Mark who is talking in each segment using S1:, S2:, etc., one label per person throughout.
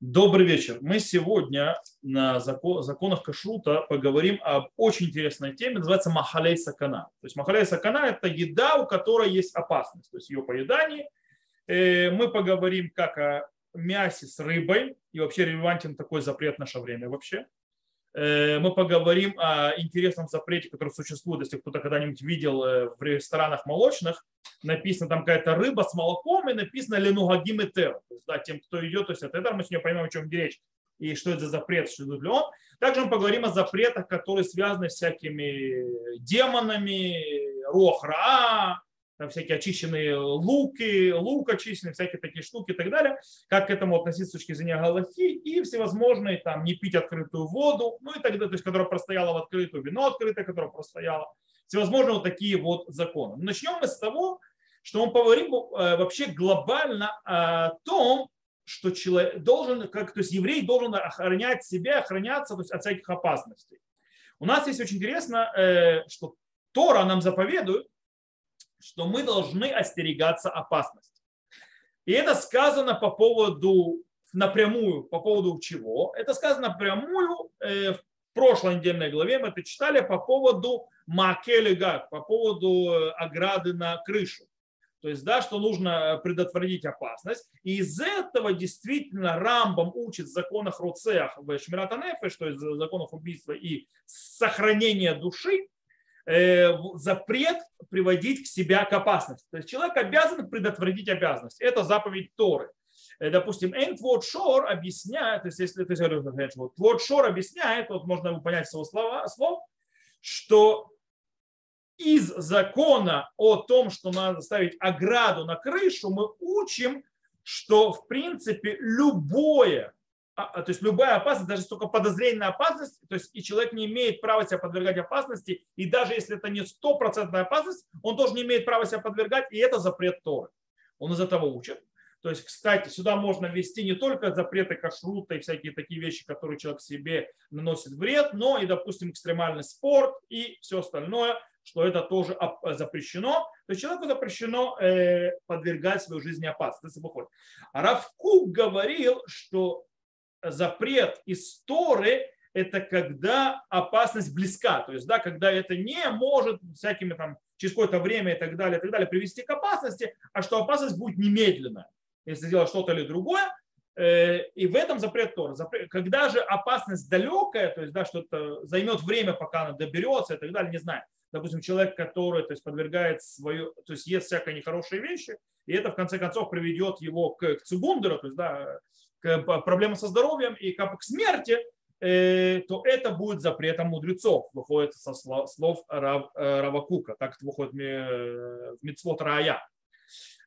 S1: Добрый вечер. Мы сегодня на законах кашрута поговорим об очень интересной теме, называется махалей сакана. То есть махалей сакана – это еда, у которой есть опасность, то есть ее поедание. Э, мы поговорим как о мясе с рыбой, и вообще релевантен такой запрет в наше время вообще. Э, мы поговорим о интересном запрете, который существует, если кто-то когда-нибудь видел э, в ресторанах молочных, написано там какая-то рыба с молоком и написано ленугагим. То есть, да, тем, кто идет, то есть от этого мы сегодня поймем, о чем речь и что это за запрет, что ли он. Также мы поговорим о запретах, которые связаны с всякими демонами, рохра, всякие очищенные луки, лук очищенный, всякие такие штуки и так далее, как к этому относиться с точки зрения галахи и всевозможные там не пить открытую воду, ну и так далее, то есть которая простояла в открытую, вино открытое, которое простояло, всевозможные вот такие вот законы. Начнем мы с того, что мы поговорим э, вообще глобально о том, что человек должен, как, то есть еврей должен охранять себя, охраняться то есть от всяких опасностей. У нас есть очень интересно, э, что Тора нам заповедует, что мы должны остерегаться опасности. И это сказано по поводу напрямую, по поводу чего? Это сказано напрямую э, в прошлой недельной главе, мы это читали по поводу макелега, по поводу э, ограды на крышу. То есть, да, что нужно предотвратить опасность. И из этого действительно Рамбам учит в законах Руцеах, в Шмирата Нефе, что есть в законах убийства и сохранения души, Э, запрет приводить к себя к опасности. То есть человек обязан предотвратить обязанность. Это заповедь Торы. Э, допустим, Энтвот Шор объясняет, то есть если ты говоришь, вот Твот Шор объясняет, вот можно понять с его слова, слов, что из закона о том, что надо ставить ограду на крышу, мы учим, что в принципе любое то есть любая опасность, даже только подозрение на опасность, то есть и человек не имеет права себя подвергать опасности, и даже если это не стопроцентная опасность, он тоже не имеет права себя подвергать, и это запрет Торы. Он из этого учит. То есть, кстати, сюда можно ввести не только запреты кашрута и всякие такие вещи, которые человек себе наносит вред, но и, допустим, экстремальный спорт и все остальное, что это тоже запрещено. То есть человеку запрещено э, подвергать свою жизнь опасности. Равкук говорил, что запрет из Торы – это когда опасность близка. То есть, да, когда это не может всякими там через какое-то время и так далее, и так далее привести к опасности, а что опасность будет немедленная, если сделать что-то или другое. Э, и в этом запрет Тора. Когда же опасность далекая, то есть да, что-то займет время, пока она доберется и так далее, не знаю. Допустим, человек, который то есть, подвергает свою, то есть ест всякие нехорошие вещи, и это в конце концов приведет его к, к цугундеру, то есть да, проблемы со здоровьем и как к смерти, э, то это будет запретом мудрецов, выходит со слов э, Равакука, так это выходит в Мицвод Рая.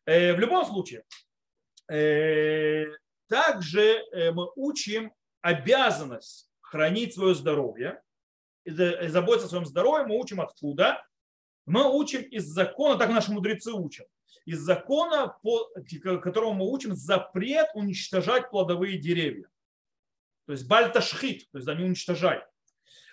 S1: Э, в любом случае, также мы учим обязанность хранить свое здоровье, и заботиться о своем здоровье мы учим откуда? Мы учим из закона, так наши мудрецы учат из закона, по которому мы учим, запрет уничтожать плодовые деревья. То есть бальташхит, то есть да, не уничтожай.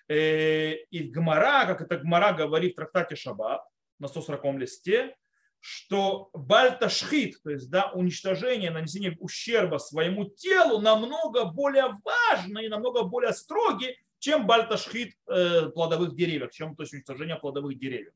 S1: Э, и Гмара, как это Гмара говорит в трактате Шаббат на 140 листе, что бальташхит, то есть да, уничтожение, нанесение ущерба своему телу намного более важно и намного более строгий, чем бальташхит э, плодовых деревьев, чем то есть уничтожение плодовых деревьев.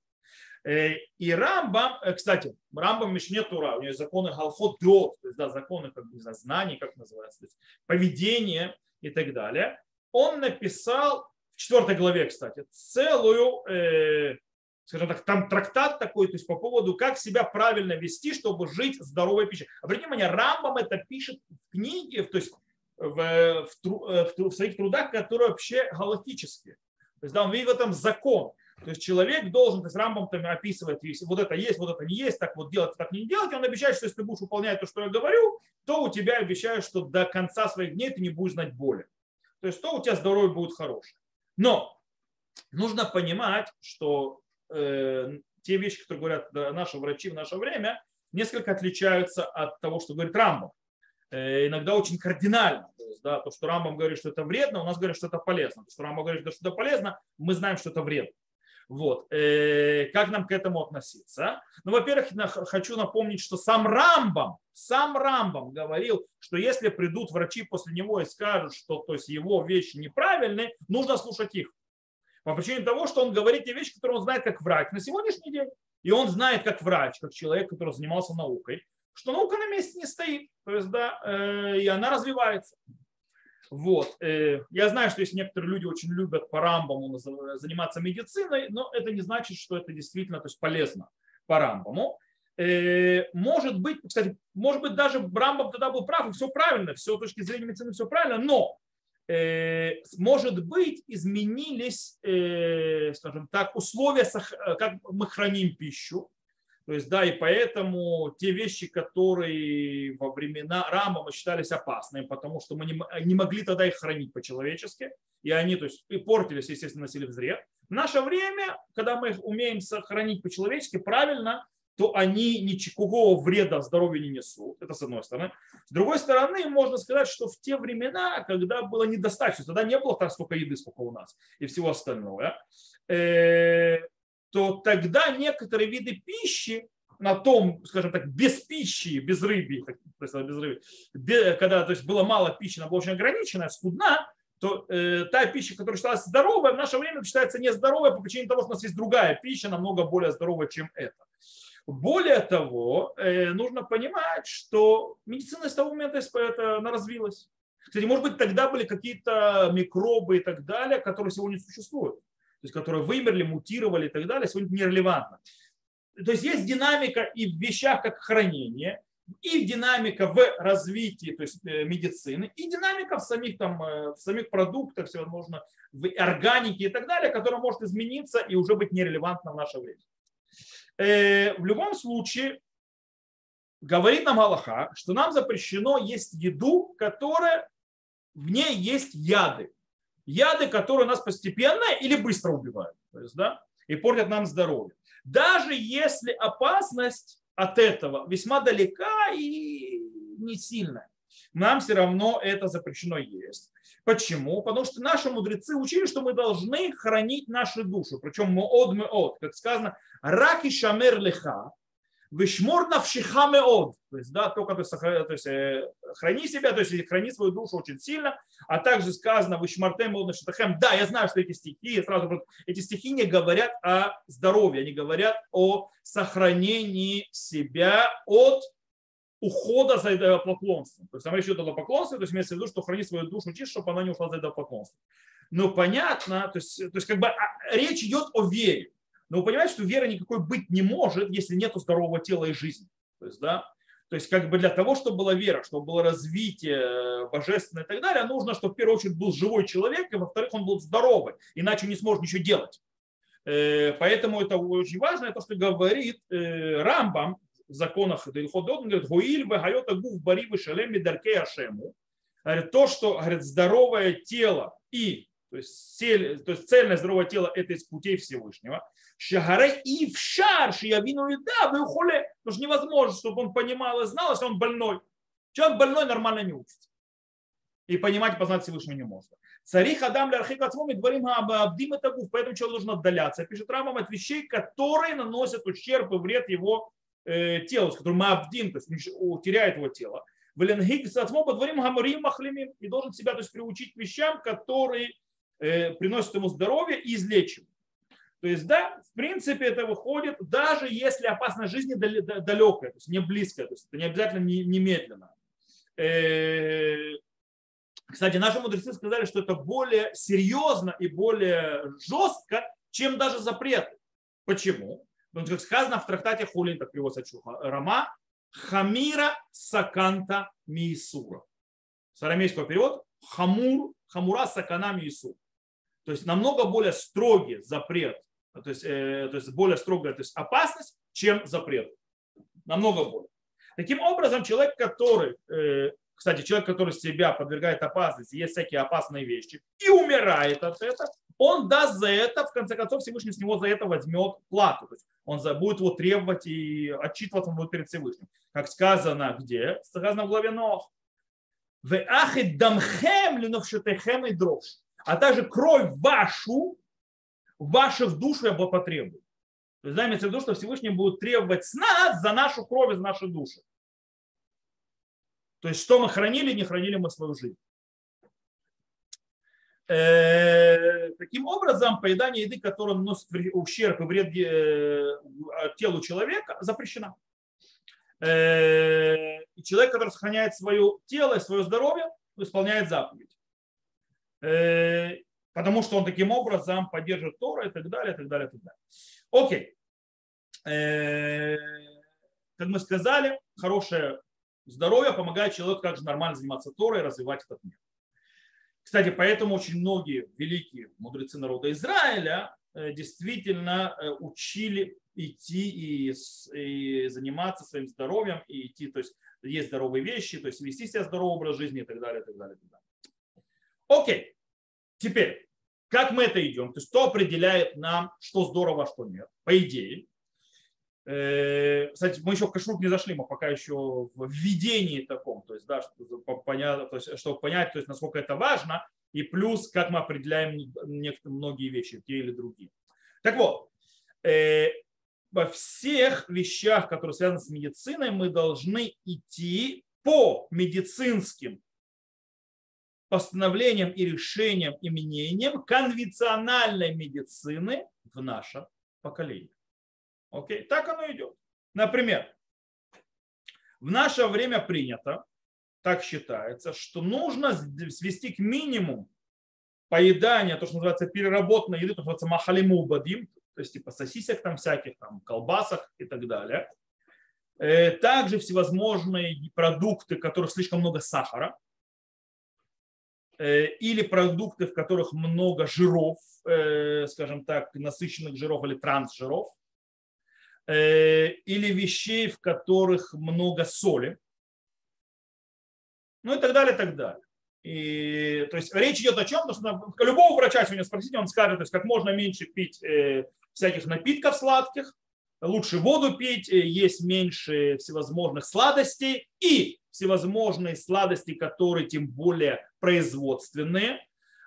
S1: Э, и Рамбам, э, кстати, Рамбам Мишне Тура, у него есть законы Галхот Дот, то есть да, законы как, знаю, знаний, как называется, то есть поведение и так далее. Он написал в четвертой главе, кстати, целую, э, скажем так, там трактат такой, то есть по поводу, как себя правильно вести, чтобы жить здоровой пищей. Обратите внимание, Рамбам это пишет в книге, то есть в, в, в, в своих трудах, которые вообще галактические. То есть да, он видит в этом закон. То есть человек должен, то есть Рамбам там описывает, вот это есть, вот это не есть, так вот делать, так не делать, он обещает, что если ты будешь выполнять то, что я говорю, то у тебя обещают, что до конца своих дней ты не будешь знать боли. То есть то у тебя здоровье будет хорошее. Но нужно понимать, что э, те вещи, которые говорят наши врачи в наше время, несколько отличаются от того, что говорит Рамбам. Э, иногда очень кардинально. То, есть, да, то, что Рамбам говорит, что это вредно, у нас говорят, что это полезно. То, что Рамбам говорит, что это полезно, мы знаем, что это вредно. Вот. Э, как нам к этому относиться? Ну, во-первых, хочу напомнить, что сам Рамбам, сам Рамбам говорил, что если придут врачи после него и скажут, что то есть его вещи неправильные, нужно слушать их. По причине того, что он говорит те вещи, которые он знает как врач на сегодняшний день. И он знает как врач, как человек, который занимался наукой, что наука на месте не стоит. То есть, да, э, и она развивается. Вот. Э, я знаю, что есть некоторые люди очень любят по Рамбаму заниматься медициной, но это не значит, что это действительно то есть, полезно по Рамбаму. Э, может быть, кстати, может быть, даже Рамбам тогда был прав, и все правильно, все с точки зрения медицины все правильно, но э, может быть, изменились, скажем так, условия, как мы храним пищу, то есть, да, и поэтому те вещи, которые во времена Рамбама считались опасными, потому что мы не, могли тогда их хранить по-человечески, и они, то есть, и портились, естественно, носили в зре. В наше время, когда мы их умеем сохранить по-человечески правильно, то они никакого вреда здоровью не несут. Это с одной стороны. С другой стороны, можно сказать, что в те времена, когда было недостаточно, тогда не было так столько еды, сколько у нас, и всего остального, э, то тогда некоторые виды пищи на том, скажем так, без пищи, без рыбы, без рыбы, когда то есть было мало пищи, она была очень ограниченная, скудна, то э, та пища, которая считалась здоровой, в наше время считается нездоровой по причине того, что у нас есть другая пища, намного более здоровая, чем эта. Более того, э, нужно понимать, что медицина с того момента это, она развилась. Кстати, может быть, тогда были какие-то микробы и так далее, которые сегодня существуют есть которые вымерли, мутировали и так далее, сегодня нерелевантно. То есть есть динамика и в вещах, как хранение, и динамика в развитии то есть, э, медицины, и динамика в самих, там, э, в самих продуктах, всевозможно, в органике и так далее, которая может измениться и уже быть нерелевантна в наше время. Э, в любом случае, говорит нам Аллаха, что нам запрещено есть еду, которая в ней есть яды яды, которые нас постепенно или быстро убивают, то есть, да, и портят нам здоровье. Даже если опасность от этого весьма далека и не сильная, нам все равно это запрещено есть. Почему? Потому что наши мудрецы учили, что мы должны хранить нашу душу. Причем мы от мы от, как сказано, раки шамер леха, Вишмор навшиха меод. То есть, да, только то есть, э, храни себя, то есть храни свою душу очень сильно. А также сказано вишмартем шатахем. Да, я знаю, что эти стихи, сразу эти стихи не говорят о здоровье, они говорят о сохранении себя от ухода за идолопоклонством. То есть там речь идет о идолопоклонстве, то есть имеется в виду, что храни свою душу чисто, чтобы она не ушла за идолопоклонство. Но понятно, то есть, то есть как бы а, речь идет о вере. Но вы понимаете, что веры никакой быть не может, если нет здорового тела и жизни. То есть, да, то есть как бы для того, чтобы была вера, чтобы было развитие э, божественное и так далее, нужно, чтобы в первую очередь был живой человек, и во-вторых, он был здоровый, иначе не сможет ничего делать. Э, поэтому это очень важно, это что говорит э, Рамбам в законах Дельхот он говорит, «Гуиль вегайота гуф бари вешалем медаркей ашему». То, что говорит, здоровое тело и то есть, цель, то есть цельное здоровое тело – это из путей Всевышнего. Шагаре и в шар, шиявину и да, вы ухоле. Потому что невозможно, чтобы он понимал и знал, если он больной. Человек больной нормально не учится. И понимать и познать Всевышнего не может. Цари хадам для архика мы говорим об абдим это гуф, поэтому человек должен отдаляться. Пишет Рамам от вещей, которые наносят ущерб и вред его э, телу, с которым абдим, то есть теряет его тело. Веленгик с дворим гамарим махлимим. И должен себя то есть, приучить вещам, которые э, приносят ему здоровье и излечивают. То есть, да, в принципе, это выходит, даже если опасность жизни далекая, то есть не близкая, то есть это не обязательно немедленно. Э, кстати, наши мудрецы сказали, что это более серьезно и более жестко, чем даже запрет. Почему? Потому что, как сказано в трактате Хулин, так переводится Чуха, Рама, Хамира Саканта Миисура. С арамейского перевод Хамур, Хамура Сакана Миисура. То есть намного более строгий запрет то есть, э, то есть более строгая то есть опасность, чем запрет. Намного более. Таким образом, человек, который, э, кстати, человек, который себя подвергает опасности, есть всякие опасные вещи, и умирает от этого, он даст за это, в конце концов, Всевышний с него за это возьмет плату. То есть он будет его требовать и отчитываться он будет перед Всевышним. Как сказано где? Сказано в главе Нох. В ахид дамхем и дрожь. А также кровь вашу ваших душ я потребую. То есть, да, имеется в виду, что Всевышний будет требовать с нас за нашу кровь из нашей души. То есть, что мы хранили, не хранили мы свою жизнь. Э, таким образом, поедание еды, которая наносит ущерб и вред э, телу человека, запрещено. Э, и человек, который сохраняет свое тело и свое здоровье, исполняет заповедь. Потому что он таким образом поддерживает Тора и так далее, и так далее, и так далее. Окей. Как мы сказали, хорошее здоровье помогает человеку также нормально заниматься Торой и развивать этот мир. Кстати, поэтому очень многие великие мудрецы народа Израиля э, действительно э, учили идти и, и заниматься своим здоровьем, и идти, то есть есть здоровые вещи, то есть вести себя здоровый образ жизни и так далее, и так далее. И так далее. Окей, теперь, как мы это идем? То есть кто определяет нам, что здорово, а что нет? По идее, Э, кстати, мы еще в кашрут не зашли, мы пока еще в введении таком, то есть, да, чтобы понять, то есть, чтобы понять, то есть, насколько это важно, и плюс, как мы определяем многие вещи, те или другие. Так вот, э, во всех вещах, которые связаны с медициной, мы должны идти по медицинским постановлениям и решениям и мнениям конвенциональной медицины в наше поколение. Окей, так оно идет. Например, в наше время принято, так считается, что нужно свести к минимуму поедание, то, что называется переработанной еды, то, что называется махалиму бадим, то есть типа сосисек там всяких, там колбасах и так далее. Э, также всевозможные продукты, в которых слишком много сахара, или продукты, в которых много жиров, э, скажем так, насыщенных жиров или трансжиров, Э, или вещей, в которых много соли, ну и так далее, и так далее. И, то есть речь идет о чем? Потому что любого врача сегодня спросите, он скажет, то есть как можно меньше пить э, всяких напитков сладких, лучше воду пить, э, есть меньше всевозможных сладостей и всевозможные сладости, которые тем более производственные.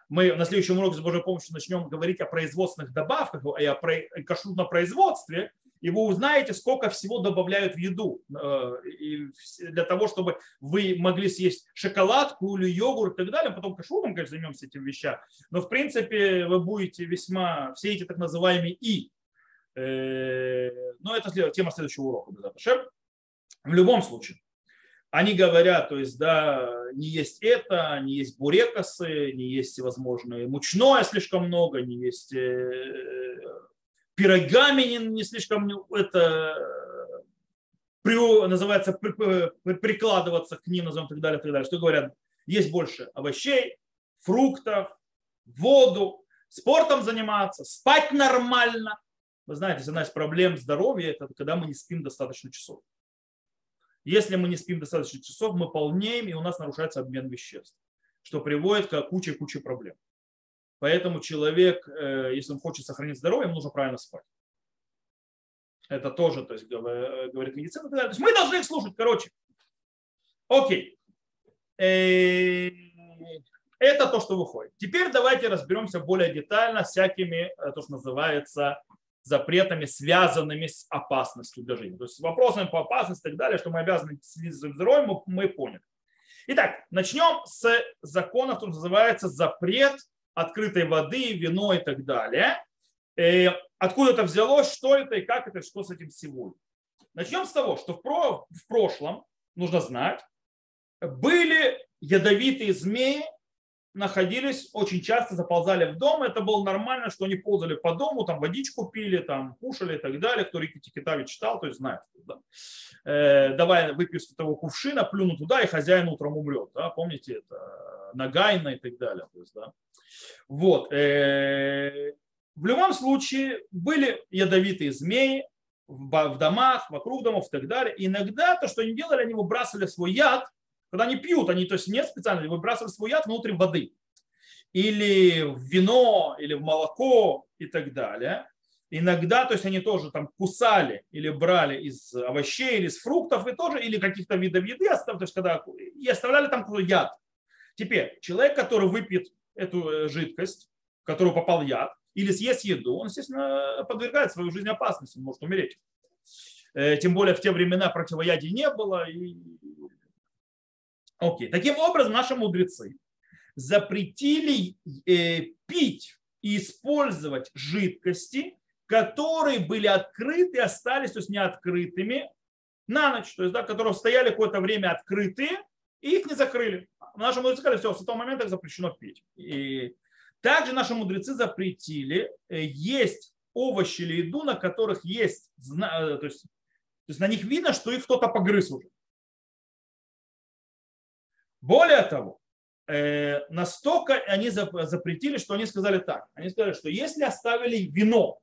S1: Мы на следующем уроке с Божьей помощью начнем говорить о производственных добавках и о кашрутном производстве, и вы узнаете, сколько всего добавляют в еду э, для того, чтобы вы могли съесть шоколадку или йогурт и так далее. Потом кашрутом, конечно, займемся этим вещами. Но, в принципе, вы будете весьма... Все эти так называемые «и». Э, но это тема следующего урока. В любом случае, они говорят, то есть, да, не есть это, не есть бурекосы, не есть всевозможные мучное слишком много, не есть э, пирогами не, слишком это называется при, прикладываться к ним, назовем так далее, так далее. Что говорят? Есть больше овощей, фруктов, воду, спортом заниматься, спать нормально. Вы знаете, одна из проблем здоровья – это когда мы не спим достаточно часов. Если мы не спим достаточно часов, мы полнеем, и у нас нарушается обмен веществ, что приводит к куче-куче проблем. Поэтому человек, э, если он хочет сохранить здоровье, ему нужно правильно спать. Это тоже, то есть, говорит медицина. То есть мы должны их слушать, короче. Окей. Э, это то, что выходит. Теперь давайте разберемся более детально всякими, э, то, что называется, запретами, связанными с опасностью для жизни. То есть с вопросами по опасности и так далее, что мы обязаны следить за здоровьем, мы, поняли. Итак, начнем с закона, который называется запрет открытой воды, вино и так далее. И э, откуда это взялось, что это и как это, что с этим сегодня. Начнем с того, что в, про, в прошлом, нужно знать, были ядовитые змеи, находились, очень часто заползали в дом. Это было нормально, что они ползали по дому, там водичку пили, там кушали и так далее. Кто Рики Тикитави читал, то есть знает. Да. Э, давай выпью с того кувшина, плюну туда, и хозяин утром умрет. Да. Помните это? Нагайна и так далее. То есть, да. Вот. Э, в любом случае были ядовитые змеи в домах, вокруг домов и так далее. Иногда то, что они делали, они выбрасывали свой яд, когда они пьют, они то есть не специально, они выбрасывали свой яд внутрь воды. Или в вино, или в молоко и так далее. Иногда, то есть они тоже там кусали или брали из овощей, или из фруктов, и тоже, или каких-то видов еды, то есть когда, и оставляли там какой-то яд. Теперь, человек, который выпьет эту э, жидкость, в которую попал яд, или съест еду, он, естественно, подвергает свою жизнь опасности, может умереть. Э, тем более в те времена противоядий не было. И... Окей. Таким образом, наши мудрецы запретили э, пить и использовать жидкости, которые были открыты, остались, то есть не открытыми на ночь, то есть, да, которые стояли какое-то время открытые, и их не закрыли. Наши мудрецы сказали, все, с этого момента запрещено пить. И также наши мудрецы запретили э, есть овощи или еду, на которых есть, э, то есть, то есть на них видно, что их кто-то погрыз уже. Более того, э, настолько они запретили, что они сказали так. Они сказали, что если оставили вино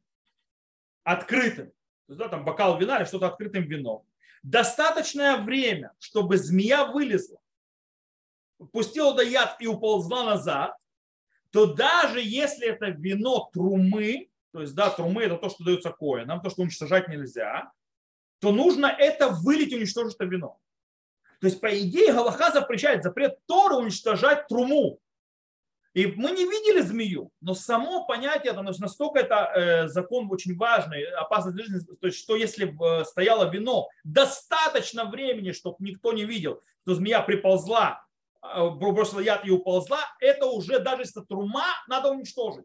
S1: открытым, то есть, да, там бокал вина или что-то открытым вином, достаточное время, чтобы змея вылезла, пустила до яд и уползла назад, то даже если это вино трумы, то есть, да, трумы это то, что дается кое, нам то, что уничтожать нельзя, то нужно это вылить уничтожить это вино. То есть, по идее, Галаха запрещает запрет Тору уничтожать труму. И мы не видели змею, но само понятие, это настолько это э, закон очень важный, опасный для жизни, то есть, что если э, стояло вино достаточно времени, чтобы никто не видел, что змея приползла, э, бросила яд и уползла, это уже даже если трума, надо уничтожить.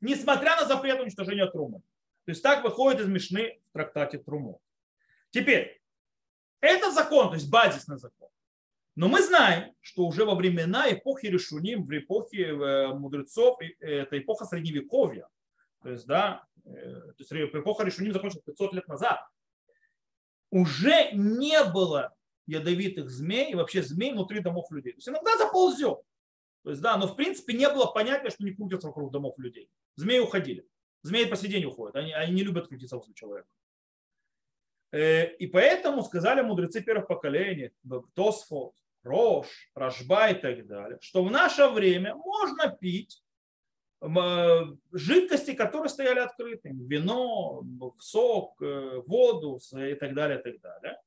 S1: Несмотря на запрет уничтожения трумы. То есть так выходит из Мишны в трактате Труму. Теперь, это закон, то есть базисный закон. Но мы знаем, что уже во времена эпохи Решуним, в эпохе э, мудрецов, это эпоха Средневековья, то есть, да, э, то есть эпоха Решуним закончилась 500 лет назад, уже не было ядовитых змей и вообще змей внутри домов людей. То есть иногда заползет. То есть, да, но в принципе не было понятия, что не крутятся вокруг домов людей. Змеи уходили. Змеи по сей день уходят. Они, они не любят крутиться вокруг человека. Э, и поэтому сказали мудрецы первых поколений, Тосфот, Рош, Рашба и так далее, что в наше время можно пить э, жидкости, которые стояли открытыми, вино, сок, э, воду и так далее, и так далее.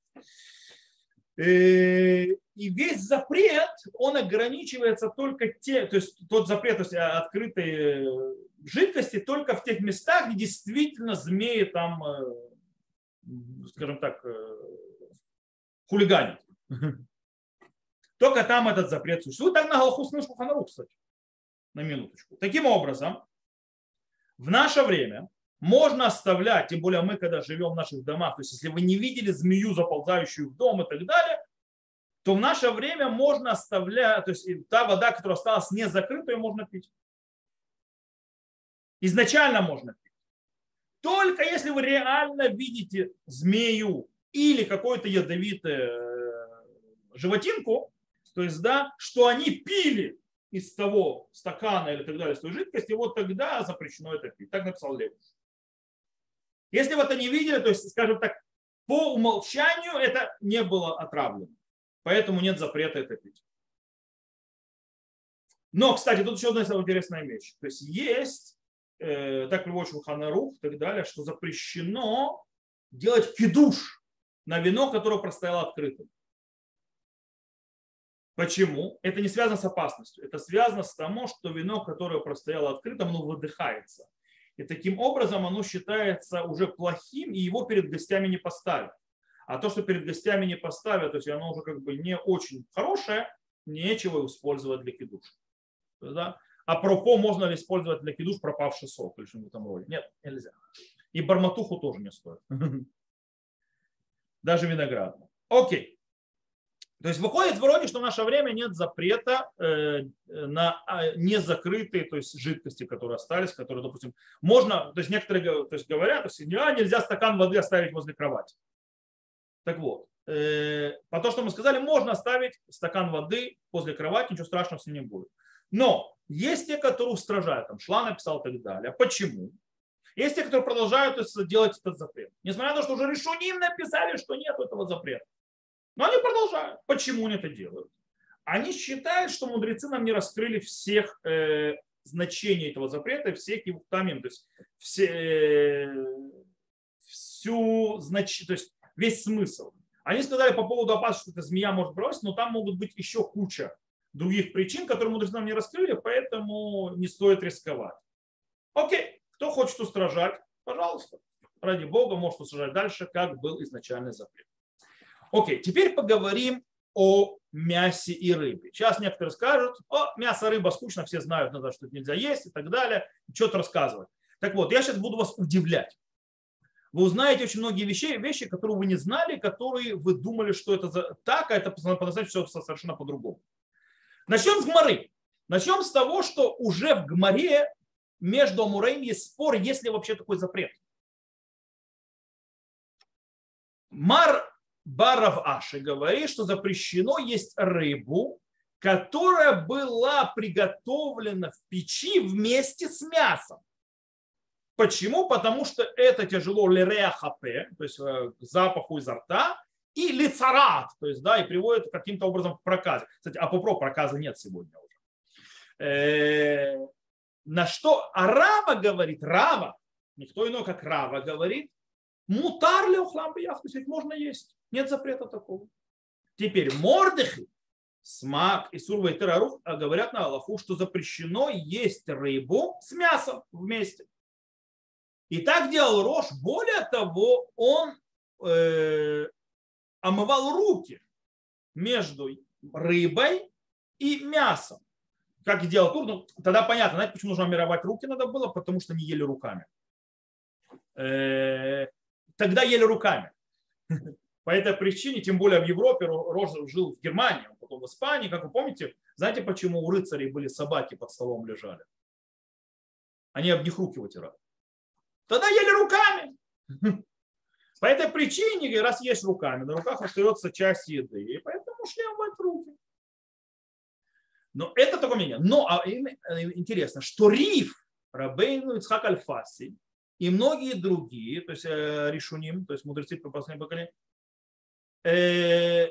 S1: И весь запрет, он ограничивается только те, то есть тот запрет, то есть открытой жидкости только в тех местах, где действительно змеи там скажем так, э, хулиганить. Только там этот запрет существует. Так на Галаху Снышку Ханарух, кстати, на минуточку. Таким образом, в наше время можно оставлять, тем более мы, когда живем в наших домах, то есть если вы не видели змею, заползающую в дом и так далее, то в наше время можно оставлять, то есть та вода, которая осталась не закрытой, можно пить. Изначально можно. Только если вы реально видите змею или какую-то ядовитую э, животинку, то есть, да, что они пили из того стакана или так далее, из той жидкости, вот тогда запрещено это пить. Так написал Левиш. Если вы это не видели, то есть, скажем так, по умолчанию это не было отравлено. Поэтому нет запрета это пить. Но, кстати, тут еще одна интересная вещь. То есть есть так приводит Шулханарух и так далее, что запрещено делать кидуш на вино, которое простояло открытым. Почему? Это не связано с опасностью. Это связано с тому, что вино, которое простояло открытым, оно выдыхается. И таким образом оно считается уже плохим, и его перед гостями не поставят. А то, что перед гостями не поставят, то есть оно уже как бы не очень хорошее, нечего использовать для кидуша. Да? А пропо можно ли использовать для кидуш пропавший сок или что-нибудь этом роде? Нет, нельзя. И барматуху тоже не стоит. Даже виноградную. Окей. То есть выходит вроде, что в наше время нет запрета э, на а, незакрытые то есть жидкости, которые остались, которые, допустим, можно, то есть некоторые то есть, говорят, то есть, а, нельзя стакан воды оставить возле кровати. Так вот, э, по то, что мы сказали, можно оставить стакан воды возле кровати, ничего страшного с ним не будет. Но есть те, которые устражают, там Шла написал и так далее. Почему? Есть те, которые продолжают делать этот запрет. Несмотря на то, что уже решуним написали, что нет этого запрета. Но они продолжают. Почему они это делают? Они считают, что мудрецы нам не раскрыли всех э, значений этого запрета, всех его тамим, то есть все, э, всю значение, то есть весь смысл. Они сказали по поводу опасности, что эта змея может бросить, но там могут быть еще куча других причин, которые мудрецы нам не раскрыли, поэтому не стоит рисковать. Окей. Кто хочет устражать, пожалуйста. Ради Бога, может устражать дальше, как был изначальный запрет. Окей, теперь поговорим о мясе и рыбе. Сейчас некоторые скажут, о, мясо, рыба скучно, все знают, надо, что это нельзя есть и так далее, что-то рассказывать. Так вот, я сейчас буду вас удивлять. Вы узнаете очень многие вещи, вещи, которые вы не знали, которые вы думали, что это за... так, а это по все совершенно по-другому. Начнем с Гмары. Начнем с того, что уже в Гмаре между Амураим есть спор, есть ли вообще такой запрет. Мар Баров Аши говорит, что запрещено есть рыбу, которая была приготовлена в печи вместе с мясом. Почему? Потому что это тяжело лереахапе, то есть э, запаху изо рта, и лицарат, то есть, да, и приводит каким-то образом к проказе. Кстати, а попро проказа нет сегодня уже. Э, на что Арава говорит, Рава, никто иной, как Рава говорит, мутар ли ухлам ведь можно есть. Нет запрета такого. Теперь мордыхи, смак и сурва и терарух говорят на Аллаху, что запрещено есть рыбу с мясом вместе. И так делал Рош. Более того, он э, омывал руки между рыбой и мясом. Как делал Тур, ну, тогда понятно, знаете, почему нужно омировать руки надо было, потому что не ели руками. Э, тогда ели руками. По этой причине, тем более в Европе, Рож жил в Германии, потом в Испании, как вы помните, знаете, почему у рыцарей были собаки под столом лежали? Они об них руки вытирали. Тогда ели руками. По этой причине, раз есть руками, на руках остается часть еды, и поэтому шли омыть руки. Но это такое мнение. Но а, интересно, что Риф, Рабейну Ицхак Альфаси и многие другие, то есть э, Ришуним, то есть мудрецы по последнему поколению, Э,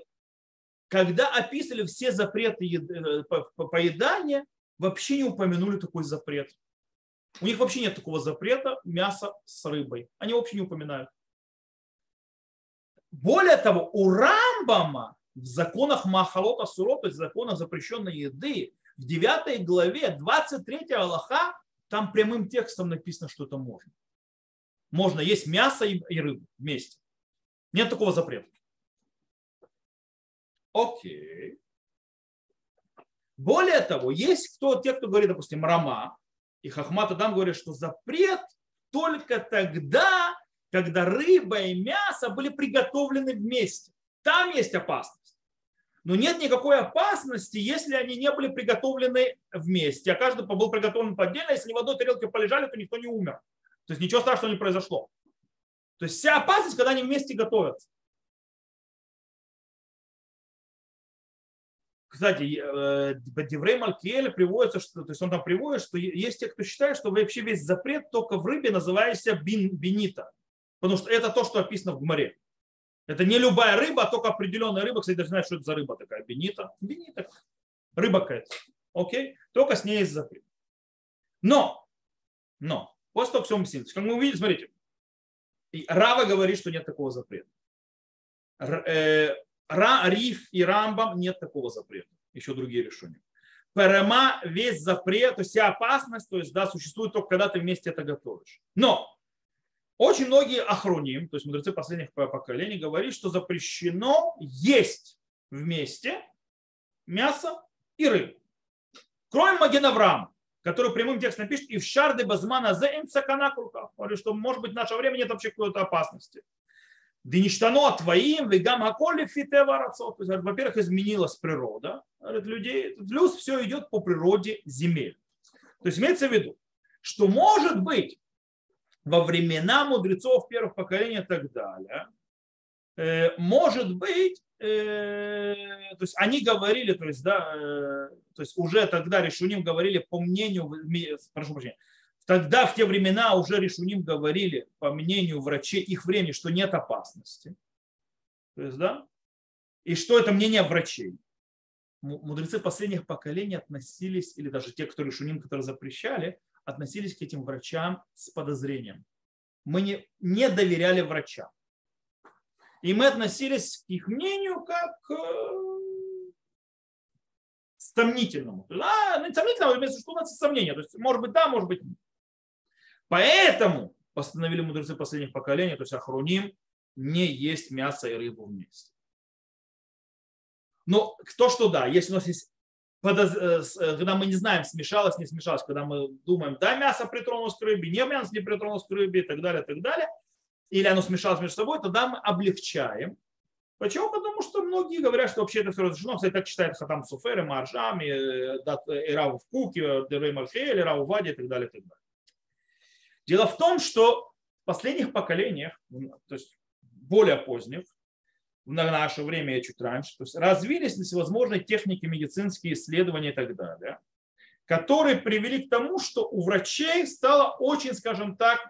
S1: когда описывали все запреты э, поедания, вообще не упомянули такой запрет. У них вообще нет такого запрета мяса с рыбой. Они вообще не упоминают. Более того, у Рамбама в законах Махалота Сурот, то есть законах запрещенной еды, в 9 главе 23 Аллаха, там прямым текстом написано, что это можно. Можно есть мясо и рыбу вместе. Нет такого запрета. Окей. Более того, есть кто, те, кто говорит, допустим, Рама, и Хахмат Адам говорит, что запрет только тогда, когда рыба и мясо были приготовлены вместе. Там есть опасность. Но нет никакой опасности, если они не были приготовлены вместе. А каждый был приготовлен по отдельно. Если в одной тарелке полежали, то никто не умер. То есть ничего страшного не произошло. То есть вся опасность, когда они вместе готовятся. Кстати, э, Деврей Малькиэля приводится, что, то есть он там приводит, что есть те, кто считает, что вообще весь запрет только в рыбе называется бин, бинита. Потому что это то, что описано в море. Это не любая рыба, а только определенная рыба. Кстати, даже знаю, что это за рыба такая. Бинита. Бинита. Рыба какая-то. Окей? Только с ней есть запрет. Но, но, после того, все мы как мы увидели, смотрите, Рава говорит, что нет такого запрета. Э, Риф и Рамбам нет такого запрета. Еще другие решения. Перема весь запрет, то есть вся опасность, то есть да, существует только когда ты вместе это готовишь. Но очень многие охроним, то есть мудрецы последних поколений, говорят, что запрещено есть вместе мясо и рыбу. Кроме Маген Авраам, который прямым текстом пишет, и в шарды базмана за инцакана Говорит, что может быть в наше время нет вообще какой-то опасности. Деништано твоим, вегам аколи фитеварацо. Во-первых, изменилась природа людей. Плюс все идет по природе земель. То есть имеется в виду, что может быть во времена мудрецов первых поколений и так далее, э, может быть, э, то есть они говорили, то есть, да, э, то есть уже тогда решуним говорили по мнению, прошу прощения, Тогда в те времена уже Решуним говорили, по мнению врачей их времени, что нет опасности. То есть, да? И что это мнение врачей? Мудрецы последних поколений относились, или даже те, кто Решуним, которые запрещали, относились к этим врачам с подозрением. Мы не, не доверяли врачам. И мы относились к их мнению как э, сомнительному. А, ну, сомнительному, что у нас сомнения. То есть, может быть, да, может быть, нет. Поэтому постановили мудрецы последних поколений, то есть Ахруним, не есть мясо и рыбу вместе. Но то, что да, если у нас есть Э, э, когда мы не знаем, смешалось, не смешалось, когда мы думаем, да, мясо притронулось к рыбе, не мясо не притронулось к рыбе и так далее, и так далее, или оно смешалось между собой, тогда мы облегчаем. Почему? Потому что многие говорят, что вообще это все разрешено. Кстати, так читает Хатам Суфер, и Маржам, и, и Рав в Куке, Дерей Марфеэль, и Рав Вади и так далее, и так далее. Дело в том, что в последних поколениях, то есть более поздних, в наше время и чуть раньше, то есть развились всевозможные техники, медицинские исследования и так далее, которые привели к тому, что у врачей стало очень, скажем так,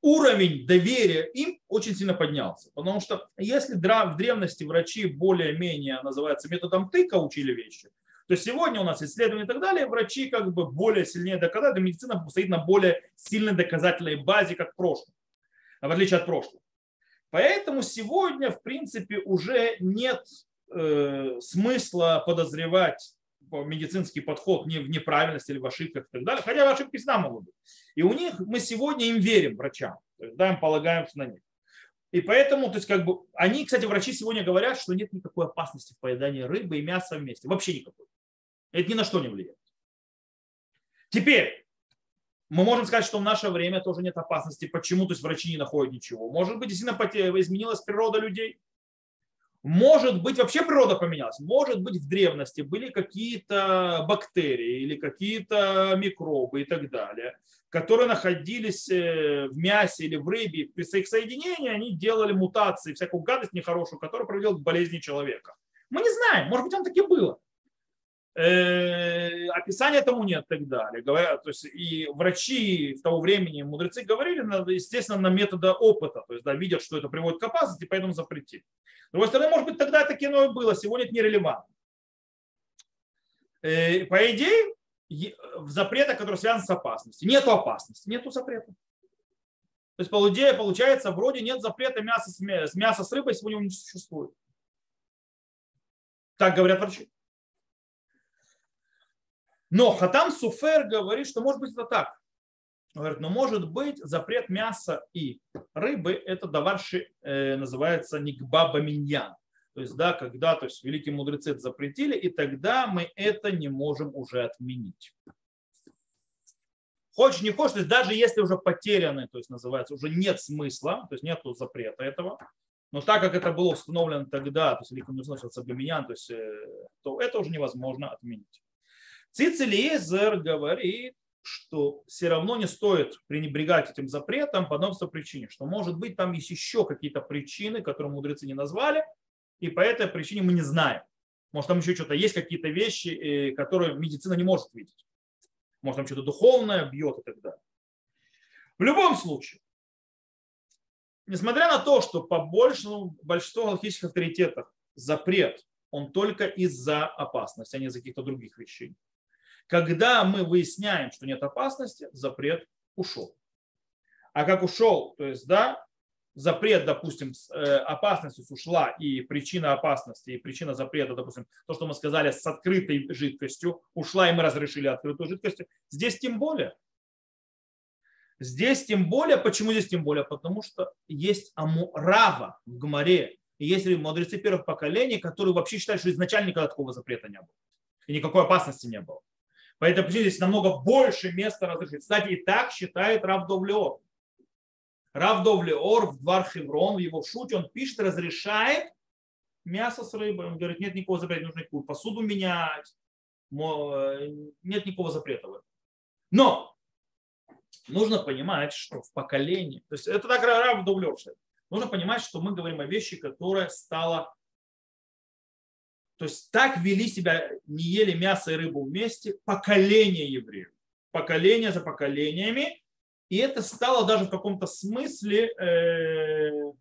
S1: уровень доверия им очень сильно поднялся. Потому что если в древности врачи более-менее, называется, методом тыка учили вещи, то сегодня у нас исследования и так далее, врачи как бы более сильнее доказали, медицина стоит на более сильной доказательной базе, как в прошлом, в отличие от прошлого. Поэтому сегодня, в принципе, уже нет э, смысла подозревать медицинский подход не в неправильности или в ошибках и так далее, хотя ошибки всегда могут быть. И у них мы сегодня им верим, врачам, да, им полагаемся на них. И поэтому, то есть, как бы, они, кстати, врачи сегодня говорят, что нет никакой опасности в поедании рыбы и мяса вместе. Вообще никакой. Это ни на что не влияет. Теперь, мы можем сказать, что в наше время тоже нет опасности. Почему? То есть врачи не находят ничего. Может быть, действительно изменилась природа людей. Может быть, вообще природа поменялась. Может быть, в древности были какие-то бактерии или какие-то микробы и так далее, которые находились э, в мясе или в рыбе. При своих соединении они делали мутации, всякую гадость нехорошую, которая приводила к болезни человека. Мы не знаем, может быть, там таки было. Э, описания этому нет и так далее. Говорят, то есть и врачи в того времени, мудрецы говорили, естественно, на метода опыта, то есть да, видят, что это приводит к опасности, поэтому запретить. С другой стороны, может быть, тогда это кино и было, сегодня это нерелевантно. Э, по идее, в запретах, который связан с опасностью. Нету опасности, нету запрета. То есть, по идее, получается, вроде нет запрета мяса с, мяса с рыбой, сегодня не существует. Так говорят врачи. Но Хатам Суфер говорит, что может быть это так. Говорит, но может быть запрет мяса и рыбы, это даварши э, называется никбаба миньян. То есть, да, когда то есть, великие мудрецы это запретили, и тогда мы это не можем уже отменить. Хочешь, не хочешь, то есть даже если уже потеряны, то есть называется, уже нет смысла, то есть нет запрета этого, но так как это было установлено тогда, то есть великий мудрец то есть, э, то это уже невозможно отменить. Цицелиезер говорит, что все равно не стоит пренебрегать этим запретом по одной причине, что может быть там есть еще какие-то причины, которые мудрецы не назвали, и по этой причине мы не знаем. Может там еще что-то есть, какие-то вещи, э, которые медицина не может видеть. Может там что-то духовное бьет и так далее. В любом случае, несмотря на то, что по большему, большинству галактических авторитетов запрет, он только из-за опасности, а не из-за каких-то других вещей. Когда мы выясняем, что нет опасности, запрет ушел. А как ушел, то есть, да, запрет, допустим, э, опасность ушла, и причина опасности, и причина запрета, допустим, то, что мы сказали, с открытой жидкостью ушла, и мы разрешили открытую жидкость, здесь тем более. Здесь тем более, почему здесь тем более? Потому что есть амурава в Гмаре, и есть мудрецы первых поколений, которые вообще считают, что изначально никогда такого запрета не было. И никакой опасности не было. По этой причине здесь намного больше места разрешить. Кстати, и так считает Рав Довлеор. Рав Довлеор в Двар Хеврон, в его шуте, он пишет, разрешает мясо с рыбой. Он говорит, нет никакого запрета, нужно посуду менять. Э, нет никакого запрета. Но нужно понимать, что в поколении, то есть это так Рав Довлеор, нужно понимать, что мы говорим о вещи, которая стала то есть так вели себя, не ели мясо и рыбу вместе поколения евреев. Поколение за поколениями. И это стало даже в каком-то смысле э,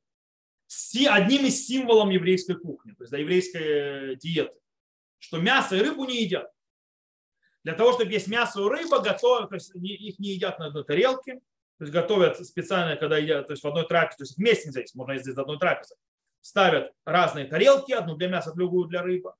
S1: одним из символов еврейской кухни, то есть да, еврейской э, диеты. Что мясо и рыбу не едят. Для того, чтобы есть мясо и рыба, готовят, то есть их не едят на одной тарелке, то есть готовят специально, когда едят, то есть в одной трапезе, то есть вместе нельзя есть, можно есть из одной трапезы ставят разные тарелки, одну для мяса, другую для рыбы.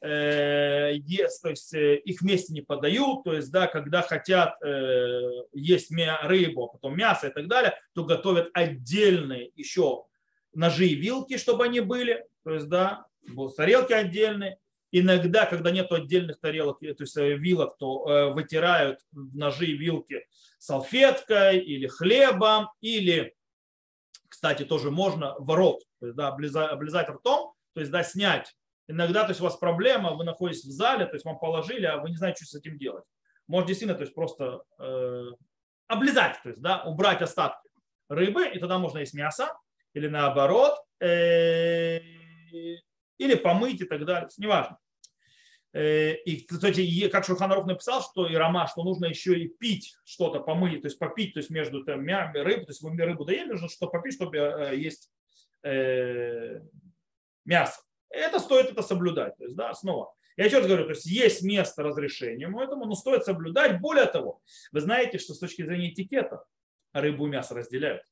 S1: Э, ест, то есть э, их вместе не подают, то есть, да, когда хотят э, есть рыбу, а потом мясо и так далее, то готовят отдельные еще ножи и вилки, чтобы они были, то есть, да, тарелки отдельные. Иногда, когда нет отдельных тарелок, то есть вилок, то вытирают ножи и вилки салфеткой или хлебом, или, кстати, тоже можно в рот, то есть, да, облизать, облизать ртом, то есть да, снять Иногда, то есть у вас проблема, вы находитесь в зале, то есть вам положили, а вы не знаете, что с этим делать. Может действительно, то есть просто э, облизать, то есть, да, убрать остатки рыбы, и тогда можно есть мясо, или наоборот, э, или помыть и так далее, неважно. Э, и, кстати, как Шуханарух написал, что и Рома, что нужно еще и пить что-то, помыть, то есть попить, то есть между там, рыбой, то есть вы рыбу доели, нужно что попить, чтобы э, есть э, мясо это стоит это соблюдать. То есть, да, снова. Я еще раз говорю, то есть есть место разрешения этому, но стоит соблюдать. Более того, вы знаете, что с точки зрения этикета рыбу и мясо разделяют.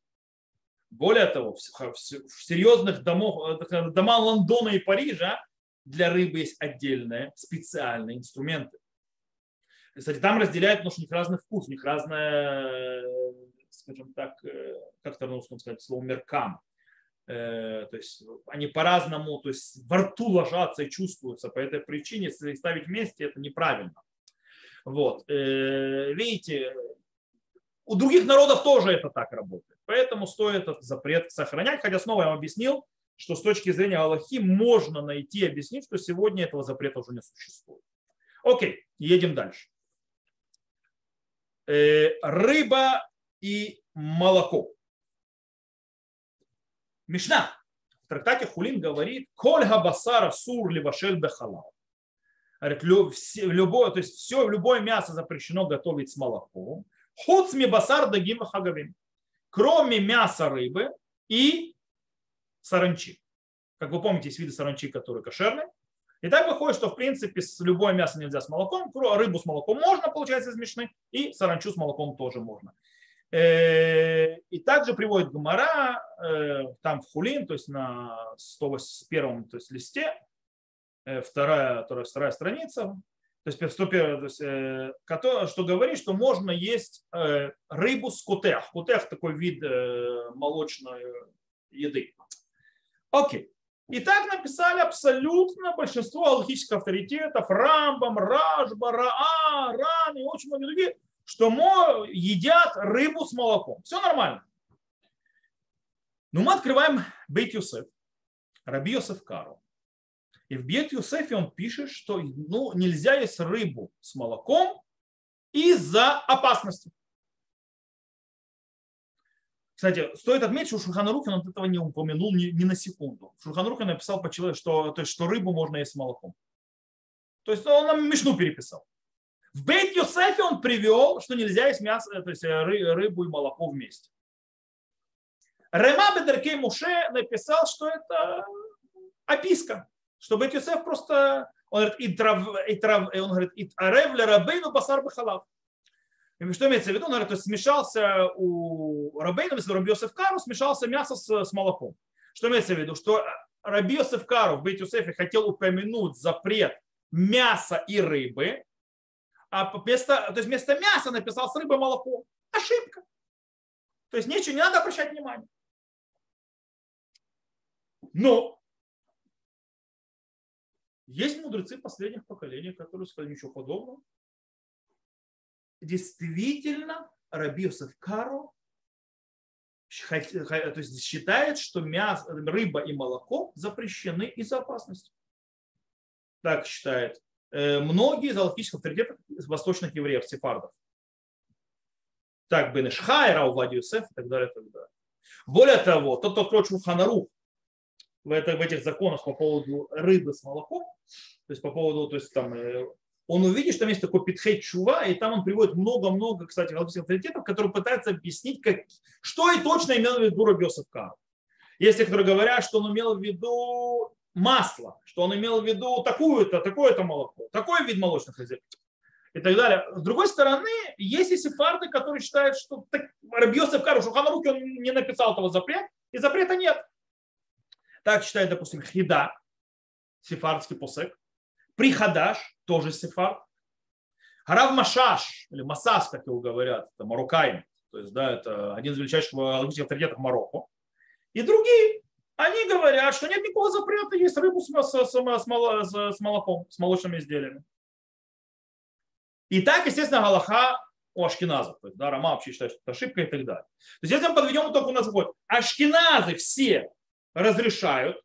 S1: Более того, в серьезных домах, э, домах Лондона и Парижа для рыбы есть отдельные специальные инструменты. Кстати, там разделяют, потому что у них разный вкус, у них разное, скажем так, э, как это на русском сказать, слово меркам. Э, то есть они по-разному, то есть во рту ложатся и чувствуются. По этой причине, если ставить вместе, это неправильно. Вот. Э, видите, у других народов тоже это так работает. Поэтому стоит этот запрет сохранять. Хотя снова я вам объяснил, что с точки зрения Аллахи можно найти объяснить, что сегодня этого запрета уже не существует. Окей, едем дальше. Э, рыба и молоко. Мишна в трактате Хулин говорит, коль габасара сур ливашель бехалал. Говорит, любое, то есть все, любое мясо запрещено готовить с молоком. Худ басар дагим хагавим. Кроме мяса рыбы и саранчи. Как вы помните, есть виды саранчи, которые кошерные. И так выходит, что в принципе с любое мясо нельзя с молоком, рыбу с молоком можно, получается, из мешны, и саранчу с молоком тоже можно. Э, и также приводит Гумара э, там в Хулин, то есть на 181 то есть, листе, э, вторая, вторая, вторая страница, то есть, 101, то есть что говорит, что можно есть рыбу с кутех. Кутех такой вид молочной еды. Окей. И так написали абсолютно большинство аллахических авторитетов, Рамбам, Ражба, Раа, Ран и очень многие другие, что едят рыбу с молоком. Все нормально. Но мы открываем Бейт Юсеф, Раби Йосеф Кару. И в Бейт Юсефе он пишет, что ну, нельзя есть рыбу с молоком из-за опасности. Кстати, стоит отметить, что Шурханарухин он этого не упомянул ни, ни на секунду. Шурханарухин написал по человеку, что, то есть, что рыбу можно есть с молоком. То есть он нам Мишну переписал. В Бейт Йосефе он привел, что нельзя есть мясо, то есть э, рыбу и молоко вместе. Рема Бедеркей Муше написал, что это описка, что Бейт Йосеф просто, он говорит, и трав, и трав, он говорит, и арев ле рабейну басар бахалав. Что имеется в виду? Говорит, то есть смешался у рабейна, если Раби Йосеф Кару, смешался мясо с, с молоком. Что имеется в виду? Что Раби Йосеф Кару в Бейт Йосефе хотел упомянуть запрет мяса и рыбы, а вместо, то есть вместо мяса написал с рыбой молоко. Ошибка. То есть ничего, не надо обращать внимание. Но есть мудрецы последних поколений, которые сказали ничего подобного. Действительно, Раби Йосеф Каро то есть считает, что мясо, рыба и молоко запрещены из-за опасности. Так считает Э, многие из аллахических авторитетов восточных евреев, сефардов. Так, Бен Ишхай, Раувади Юсеф и так далее, так далее. Более того, тот, кто откроет это, в этих законах по поводу рыбы с молоком, то есть по поводу, то есть там, э, он увидит, что там есть такой питхей чува, и там он приводит много-много, кстати, аллахических авторитетов, которые пытаются объяснить, как, что и точно имел в виду Рабиосов Кар. Есть те, которые говорят, что он имел в виду масло, что он имел в виду такую-то, такое-то молоко, такой вид молочных изделий и так далее. С другой стороны, есть и сефарды, которые считают, что так, Рабьосов Кару, Шуханруки он не написал этого запрета, и запрета нет. Так считает, допустим, Хида, сефардский посек. Прихадаш, тоже сефар. Харав Машаш, или Масас, как его говорят, это мароккаин, то есть, да, это один из величайших логических авторитетов Марокко. И другие, они говорят, что нет никакого запрета есть рыбу с, с, с, с, молоком, с молочными изделиями. И так, естественно, Галаха у ашкеназов. То есть, да, Рома вообще считает, что это ошибка и так далее. То есть, если мы подведем итог, у нас выходит, ашкеназы все разрешают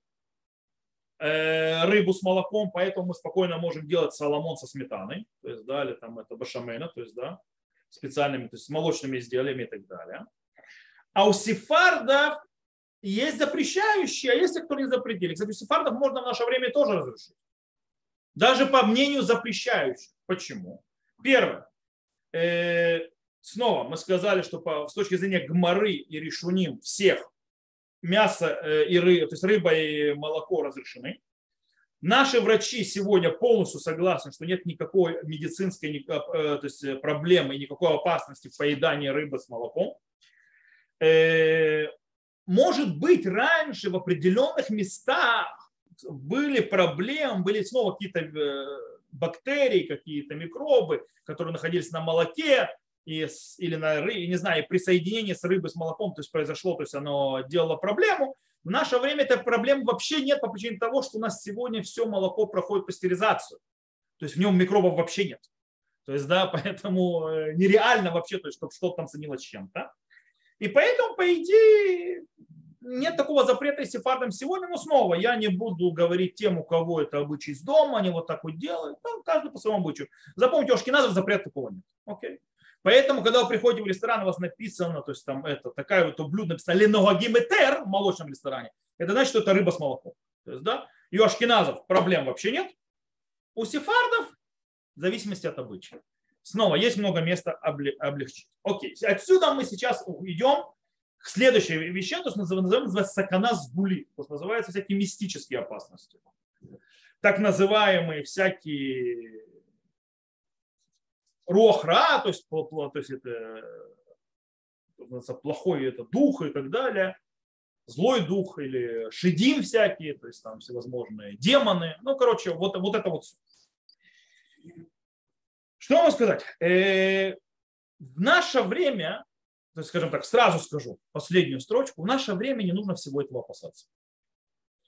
S1: рыбу с молоком, поэтому мы спокойно можем делать соломон со сметаной, то есть, да, или там это башамена, то есть, да, специальными, то есть, молочными изделиями и так далее. А у сефардов есть запрещающие, а есть те, кто не запретили. Кстати, у сефардов можно в наше время тоже разрешить. Даже по мнению запрещающих. Почему? Первое. Э, снова мы сказали, что по, с точки зрения гморы и решуним всех мясо э, и рыба, то есть рыба и молоко разрешены. Наши врачи сегодня полностью согласны, что нет никакой медицинской э, то есть проблемы никакой опасности в поедании рыбы с молоком. Может быть, раньше в определенных местах были проблемы, были снова какие-то бактерии, какие-то микробы, которые находились на молоке и, или на не знаю, при соединении с рыбой с молоком, то есть произошло, то есть оно делало проблему. В наше время этой проблемы вообще нет по причине того, что у нас сегодня все молоко проходит пастеризацию. То есть в нем микробов вообще нет. То есть, да, поэтому э, нереально вообще, то есть, чтобы что-то там ценилось чем-то. И поэтому, по идее, нет такого запрета сефардам сегодня, но снова я не буду говорить тем, у кого это обычай из дома, они вот так вот делают, ну, каждый по своему обычаю. Запомните, у Ашкиназов запрета такого нет. Окей? Поэтому, когда вы приходите в ресторан, у вас написано, то есть там это, такая вот блюдо написано леногагиметер в молочном ресторане, это значит, что это рыба с молоком. То есть, да, и у ашкеназов проблем вообще нет. У сефардов в зависимости от обычая. Снова есть много места облегчить. Окей, отсюда мы сейчас идем Следующее вещь, то, что называется, называется сакана с були, то, что называется всякие мистические опасности. Так называемые всякие рохра, то есть, то есть это плохой это дух и так далее, злой дух или шедим всякие, то есть там всевозможные демоны. Ну, короче, вот, вот это вот. Что могу сказать? Э, в наше время то есть, скажем так, сразу скажу последнюю строчку, в наше время не нужно всего этого опасаться.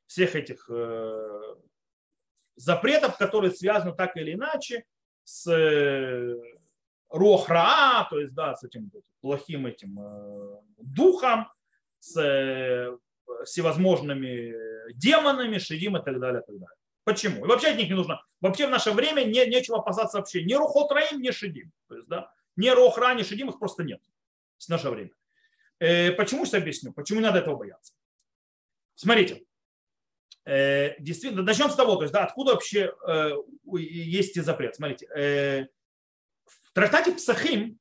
S1: Всех этих э, запретов, которые связаны так или иначе с э, рохра, то есть, да, с этим плохим этим э, духом, с э, всевозможными демонами, шидим и так далее, и так далее. Почему? И вообще от них не нужно. Вообще в наше время не, нечего опасаться вообще. Ни рухотраим, ни шидим. То есть, да, ни рохра, ни шидим, их просто нет в наше время. Почему сейчас объясню? Почему надо этого бояться? Смотрите, действительно, начнем с того, то есть, да, откуда вообще э, есть запрет. Смотрите, в трактате Псахим,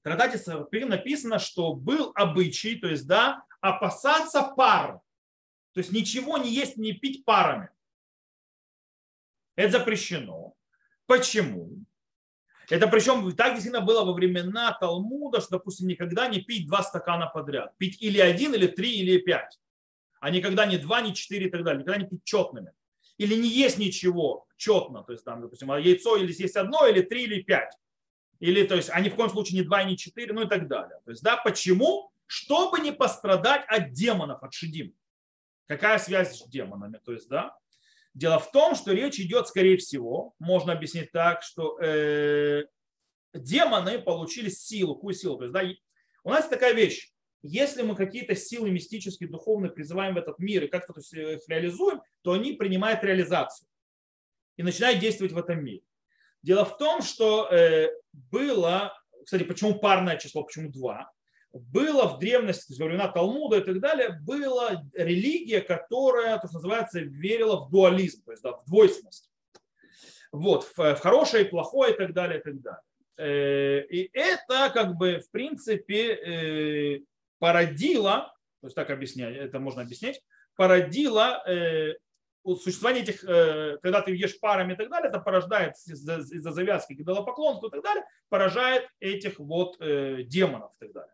S1: в трактате Псахим написано, что был обычай, то есть, да, опасаться пар. То есть ничего не есть, не пить парами. Это запрещено. Почему? Это причем так действительно было во времена Талмуда, что, допустим, никогда не пить два стакана подряд. Пить или один, или три, или пять. А никогда не два, не четыре и так далее. Никогда не пить четными. Или не есть ничего четно. То есть там, допустим, а яйцо или есть одно, или три, или пять. Или, то есть, они в коем случае не два, не четыре, ну и так далее. То есть, да, почему? Чтобы не пострадать от демонов, от шидим. Какая связь с демонами? То есть, да, Дело в том, что речь идет, скорее всего, можно объяснить так, что э, демоны получили силу. Какую силу? То есть, да, у нас такая вещь. Если мы какие-то силы мистические, духовные призываем в этот мир и как-то их реализуем, то они принимают реализацию и начинают действовать в этом мире. Дело в том, что э, было, кстати, почему парное число, почему два? было в древности, во времена Талмуда и так далее, была религия, которая, то, что называется, верила в дуализм, то есть да, в двойственность. Вот, в, в хорошее и плохое и так далее, и так далее. Э, и это, как бы, в принципе, э, породило, то есть так объяснять, это можно объяснить, породило э, существование этих, когда ты ешь парами и так далее, это порождает из-за, из-за завязки идолопоклонства и так далее, поражает этих вот демонов и так далее.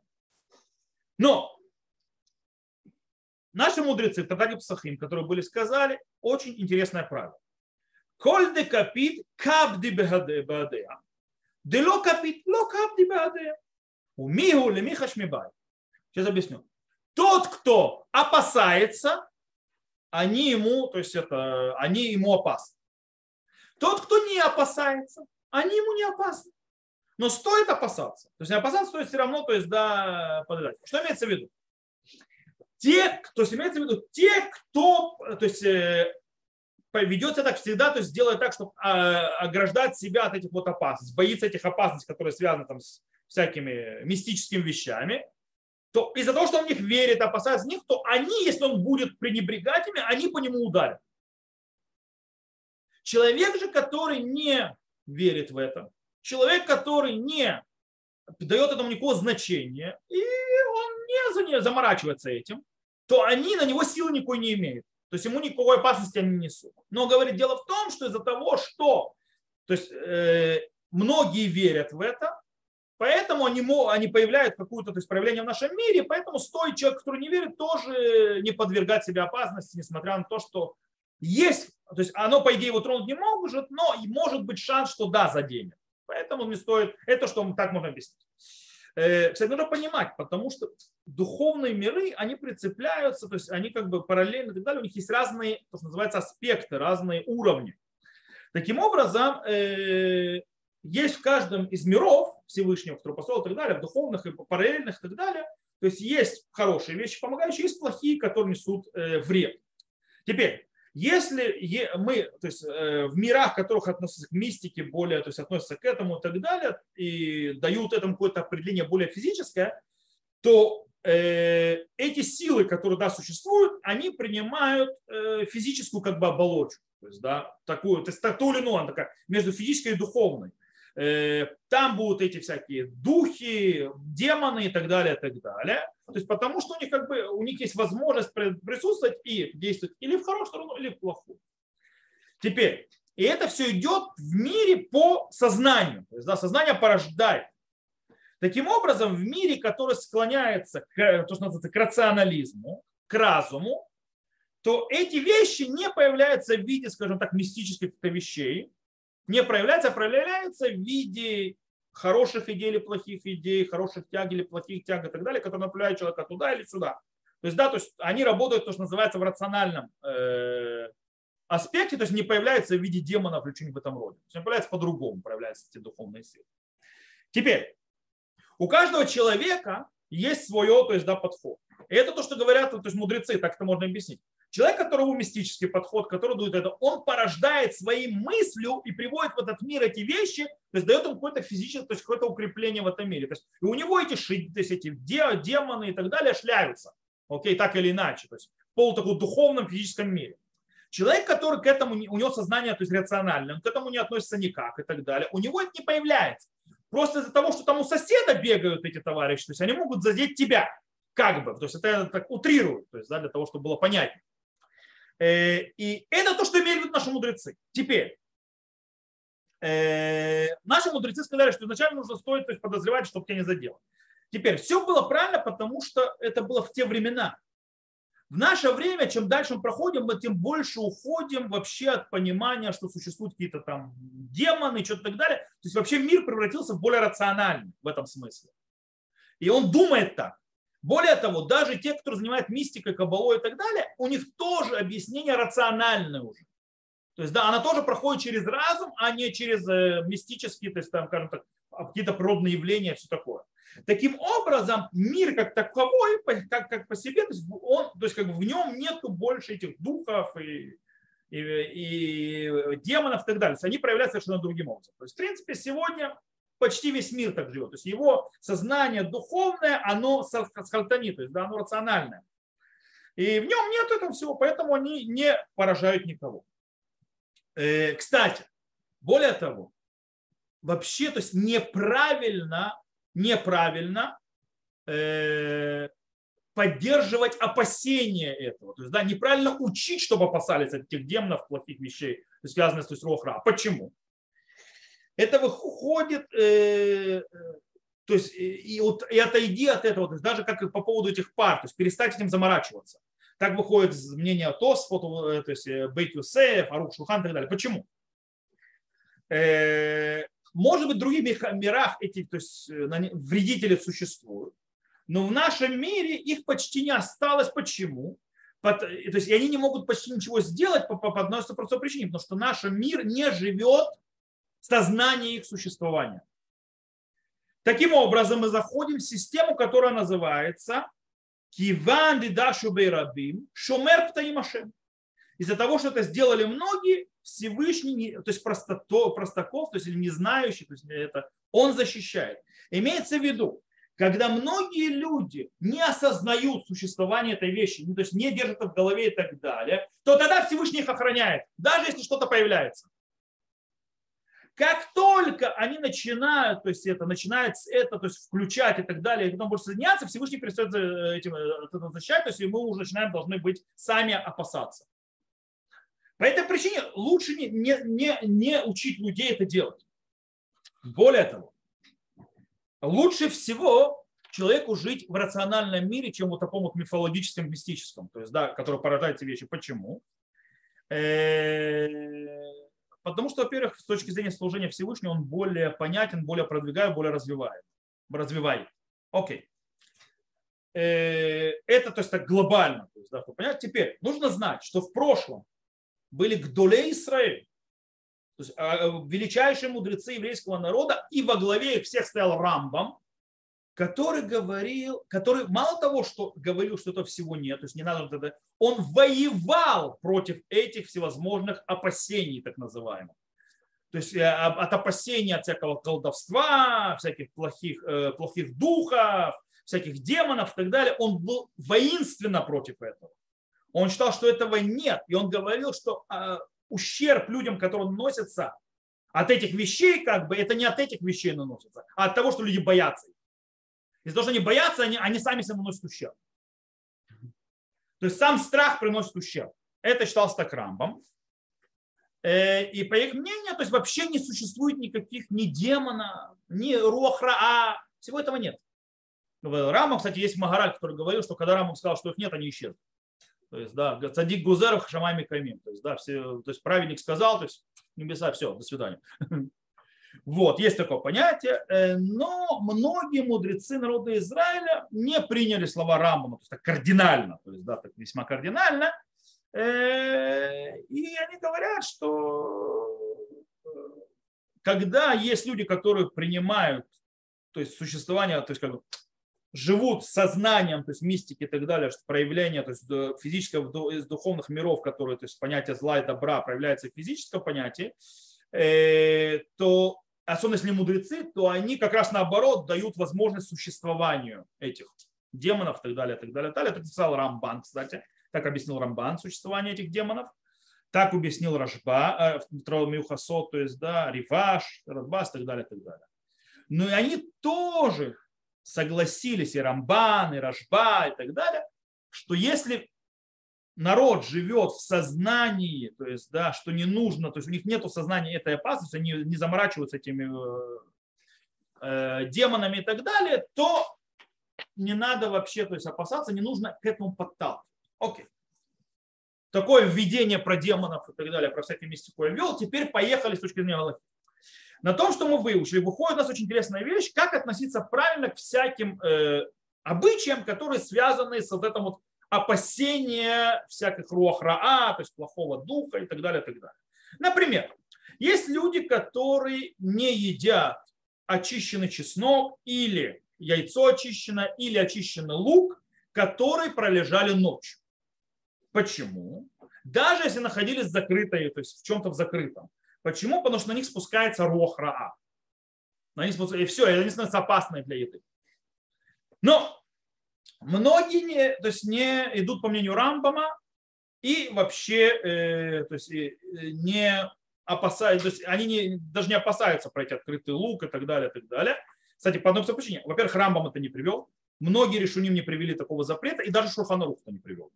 S1: Но наши мудрецы в Татаре Псахим, которые были сказали, очень интересное правило. Коль де капит кабди беадея. Дело капит ло кабди беадея. Умигу лемиха шмибай. Сейчас объясню. Тот, кто опасается, они ему, то есть это, они ему опасны. Тот, кто не опасается, они ему не опасны. Но стоит опасаться. То есть не опасаться стоит все равно, то есть да, подождать. Что имеется в виду? Те, то есть имеется в виду те, кто, то есть э, ведется так всегда, то есть делает так, чтобы а, ограждать себя от этих вот опасностей, боится этих опасностей, которые связаны там с всякими мистическими вещами, то из-за того, что он в них верит, опасается них, то они, если он будет пренебрегать ими, они по нему ударят. Человек же, который не верит в это, человек, который не дает этому никакого значения, и он не заморачивается этим, то они на него силы никакой не имеют. То есть ему никакой опасности они не несут. Но говорит, дело в том, что из-за того, что то есть, э, многие верят в это, поэтому они, они появляют какое-то то есть, проявление в нашем мире, поэтому стоит человек, который не верит, тоже не подвергать себе опасности, несмотря на то, что есть, то есть оно, по идее, его тронуть не может, но может быть шанс, что да, заденет. Поэтому не стоит, это что так можно объяснить. Э, кстати, нужно понимать, потому что духовные миры, они прицепляются, то есть они как бы параллельно и так далее, у них есть разные, то, что называется, аспекты, разные уровни. Таким образом, э, есть в каждом из миров Всевышнего, который построил и так далее, в духовных и параллельных и так далее, то есть есть хорошие вещи помогающие, есть плохие, которые несут э, вред. Теперь, если мы, то есть э, в мирах, которых относятся к мистике, более, то есть относятся к этому и так далее, и дают этому какое-то определение более физическое, то э, эти силы, которые да, существуют, они принимают физическую как бы оболочку. То есть, да, такую, то есть так, то или иное, такая, между физической и духовной. Там будут эти всякие духи, демоны и так далее, и так далее. То есть потому что у них как бы у них есть возможность присутствовать и действовать или в хорошую сторону, или в плохую. Теперь, и это все идет в мире по сознанию. То есть, да, сознание порождает. Таким образом, в мире, который склоняется к, то, что называется, к рационализму, к разуму, то эти вещи не появляются в виде, скажем так, мистических вещей, не проявляются, а проявляются в виде хороших идей или плохих идей, хороших тяг или плохих тяг и так далее, которые направляют человека туда или сюда. То есть, да, то есть они работают, то, что называется, в рациональном э, аспекте, то есть не появляются в виде демонов или в этом роде. То есть они появляются по-другому, проявляются эти духовные силы. Теперь, у каждого человека есть свое, то есть, да, подход. И это то, что говорят то есть, мудрецы, так это можно объяснить. Человек, которого мистический подход, который дует это, он порождает своей мыслью и приводит в этот мир эти вещи, то есть дает ему какое-то физическое, то есть какое-то укрепление в этом мире. То есть, и у него эти, то есть, эти демоны и так далее шляются. Окей, так или иначе. То есть в полу духовном физическом мире. Человек, который к этому, у него сознание то есть рациональное, он к этому не относится никак и так далее, у него это не появляется. Просто из-за того, что там у соседа бегают эти товарищи, то есть они могут задеть тебя, как бы. То есть это так утрируют, то есть, да, для того, чтобы было понятнее. Э, и это то, что имели в виду наши мудрецы. Теперь, э, наши мудрецы сказали, что изначально нужно стоит то есть, подозревать, чтобы тебя не задело. Теперь, все было правильно, потому что это было в те времена. В наше время, чем дальше мы проходим, мы тем больше уходим вообще от понимания, что существуют какие-то там демоны, что-то так далее. То есть вообще мир превратился в более рациональный в этом смысле. И он думает так. Более того, даже те, кто занимает мистикой, кабалой и так далее, у них тоже объяснение рациональное уже. То есть, да, она тоже проходит через разум, а не через э, мистические, то есть, там, скажем так, какие-то природные явления, все такое. Таким образом, мир как таковой, как, как по себе, то есть, он, то есть как бы в нем нету больше этих духов и, и, и демонов и так далее. То есть они проявляются совершенно другим образом. То есть, в принципе, сегодня почти весь мир так живет. То есть его сознание духовное, оно схалтани, то есть да, оно рациональное. И в нем нет этого всего, поэтому они не поражают никого. Э, кстати, более того, вообще, то есть неправильно, неправильно э, поддерживать опасения этого. То есть, да, неправильно учить, чтобы опасались этих демонов, плохих вещей, связанных с Рохра. Почему? Это выходит, э, э, то есть и, вот, и отойди от этого, то есть даже как по поводу этих пар, то есть перестать этим заморачиваться. Так выходит мнение ТОС, фото, э, то есть Бейт Юсеев, Арух Шухан и так далее. Почему? Э, может быть, в других мирах эти то есть, э, вредители существуют, но в нашем мире их почти не осталось. Почему? То есть они не могут почти ничего сделать по, по, по одной простой причине, потому что наш мир не живет сознание их существования. Таким образом, мы заходим в систему, которая называется Киван Дидашу Бейрабим Шумер Птаимашем. Из-за того, что это сделали многие, Всевышний, то есть простото, простаков, то есть не знающий, то есть это, он защищает. Имеется в виду, когда многие люди не осознают существование этой вещи, ну, то есть не держат в голове и так далее, то тогда Всевышний их охраняет, даже если что-то появляется. Как только они начинают, то есть это начинает это, то есть включать и так далее, и потом больше соединяться, Всевышний перестает этим это защищать, то есть мы уже начинаем должны быть сами опасаться. По этой причине лучше не, не, не, не учить людей это делать. Более того, лучше всего человеку жить в рациональном мире, чем вот таком вот мифологическом, мистическом, то есть, да, который порождает эти вещи. Почему? Э, Потому что, во-первых, с точки зрения служения Всевышнего, он более понятен, более продвигает, более развивает. развивает. Окей. Э, это, то есть, так глобально. То есть, да, понять. Теперь нужно знать, что в прошлом были Гдоле Израиль, то есть а, величайшие мудрецы еврейского народа, и во главе их всех стоял Рамбам, который говорил, который мало того, что говорил, что этого всего нет, то есть не надо тогда, он воевал против этих всевозможных опасений, так называемых. То есть э, от опасения от всякого колдовства, всяких плохих, э, плохих духов, всяких демонов и так далее, он был воинственно против этого. Он считал, что этого нет. И он говорил, что э, ущерб людям, которые носятся от этих вещей, как бы, это не от этих вещей наносится, а от того, что люди боятся. Из-за того, что они боятся, они, они сами себе наносят ущерб. То есть сам страх приносит ущерб. Это считалось так Рамбом. Э, и по их мнению, то есть вообще не существует никаких ни демона, ни рохра, а всего этого нет. Рамбам, кстати, есть Магараль, который говорил, что когда Рамбам сказал, что их нет, они исчезли. То есть, да, цадик Гузеров Шамами Камим. То есть, да, все, то есть праведник сказал, то есть небеса, все, до свидания. Вот, есть такое понятие, э, но многие мудрецы народа Израиля не приняли слова Рамбама, то есть так кардинально, то есть да, так весьма кардинально, э, и они говорят, что э, когда есть люди, которые принимают то есть существование, то есть как бы живут сознанием, то есть мистики и так далее, что проявление то есть физического из духовных миров, которые, то есть понятие зла и добра проявляется в физическом понятии, то особенно если мудрецы, то они как раз наоборот дают возможность существованию этих демонов и так далее, и так далее, и так далее. Это писал Рамбан, кстати. Так объяснил Рамбан существование этих демонов. Так объяснил Рашба, э, Мюхасот, то есть, да, Риваш, Радбас и так далее, и так далее. Но и они тоже согласились, и Рамбан, и Рашба, и так далее, что если народ живет в сознании, то есть, да, что не нужно, то есть у них нет сознания этой опасности, они не заморачиваются этими э, э, демонами и так далее, то не надо вообще то есть, опасаться, не нужно к этому подталкивать. Окей. Такое введение про демонов и так далее, про всякие мистику я ввел. Теперь поехали с точки зрения Галахи. На том, что мы выучили, выходит у нас очень интересная вещь, как относиться правильно к всяким э, обычаям, которые связаны с вот этим вот опасения всяких руахраа, то есть плохого духа и так далее, и так далее. Например, есть люди, которые не едят очищенный чеснок или яйцо очищено, или очищенный лук, которые пролежали ночью. Почему? Даже если находились закрытые, то есть в чем-то в закрытом. Почему? Потому что на них спускается рохраа. На них спускается, и все, и они становятся опасны для еды. Но Многие не, то есть не идут по мнению Рамбама и вообще э, то есть, э, не опасаются, то есть они не, даже не опасаются пройти открытый лук и так далее, и так далее. Кстати, по одной причине. Во-первых, Рамбам это не привел. Многие решуним не привели такого запрета, и даже Шурханарух это не привел.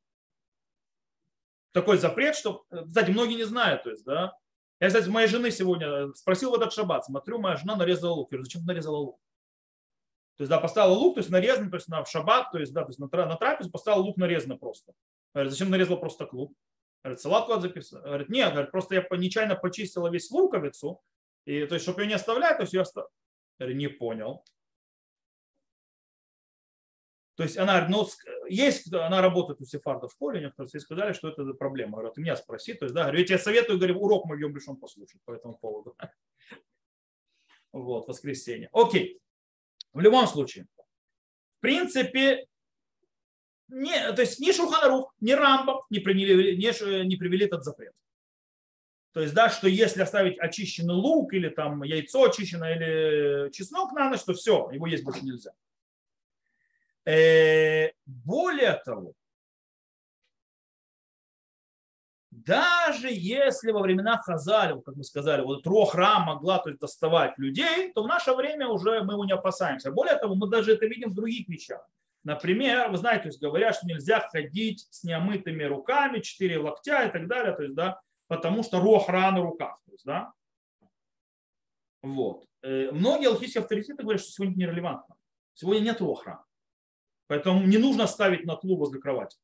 S1: Такой запрет, что, кстати, многие не знают, то есть, да. Я, кстати, моей жены сегодня спросил в этот шаббат, смотрю, моя жена нарезала лук. Я говорю, зачем ты нарезала лук? То есть, да, поставила лук, то есть нарезанный, то есть на шаббат, то есть, да, то есть на, на трапезу поставила лук нарезанный просто. Говорит, зачем нарезала просто лук? Говорит, салат куда записал? Говорит, нет, говорит, просто я нечаянно почистила весь луковицу, И, то есть, чтобы ее не оставлять, то есть ее оставлять. Не понял. То есть она, ну, есть, она работает у сефардов в школе, некоторые все сказали, что это проблема. Говорят, ты меня спроси. То есть, да, говорю, я тебе советую, говорю, урок мы идем послушать по этому поводу. Вот, воскресенье. Окей. В любом случае, в принципе, не, то есть ни Шуханарух, ни Рамбам не, приняли, не, не привели этот запрет. То есть, да, что если оставить очищенный лук или там яйцо очищенное или чеснок на ночь, то все, его есть больше нельзя. Э, более того, даже если во времена Хазалев, как мы сказали, вот трохра могла то есть, доставать людей, то в наше время уже мы его не опасаемся. Более того, мы даже это видим в других вещах. Например, вы знаете, то есть говорят, что нельзя ходить с неомытыми руками, четыре локтя и так далее, то есть, да, потому что рохра на руках. То есть, да. Вот. Э, многие алхимические авторитеты говорят, что сегодня нерелевантно. Сегодня нет рохра. Поэтому не нужно ставить на тлу возле кровати.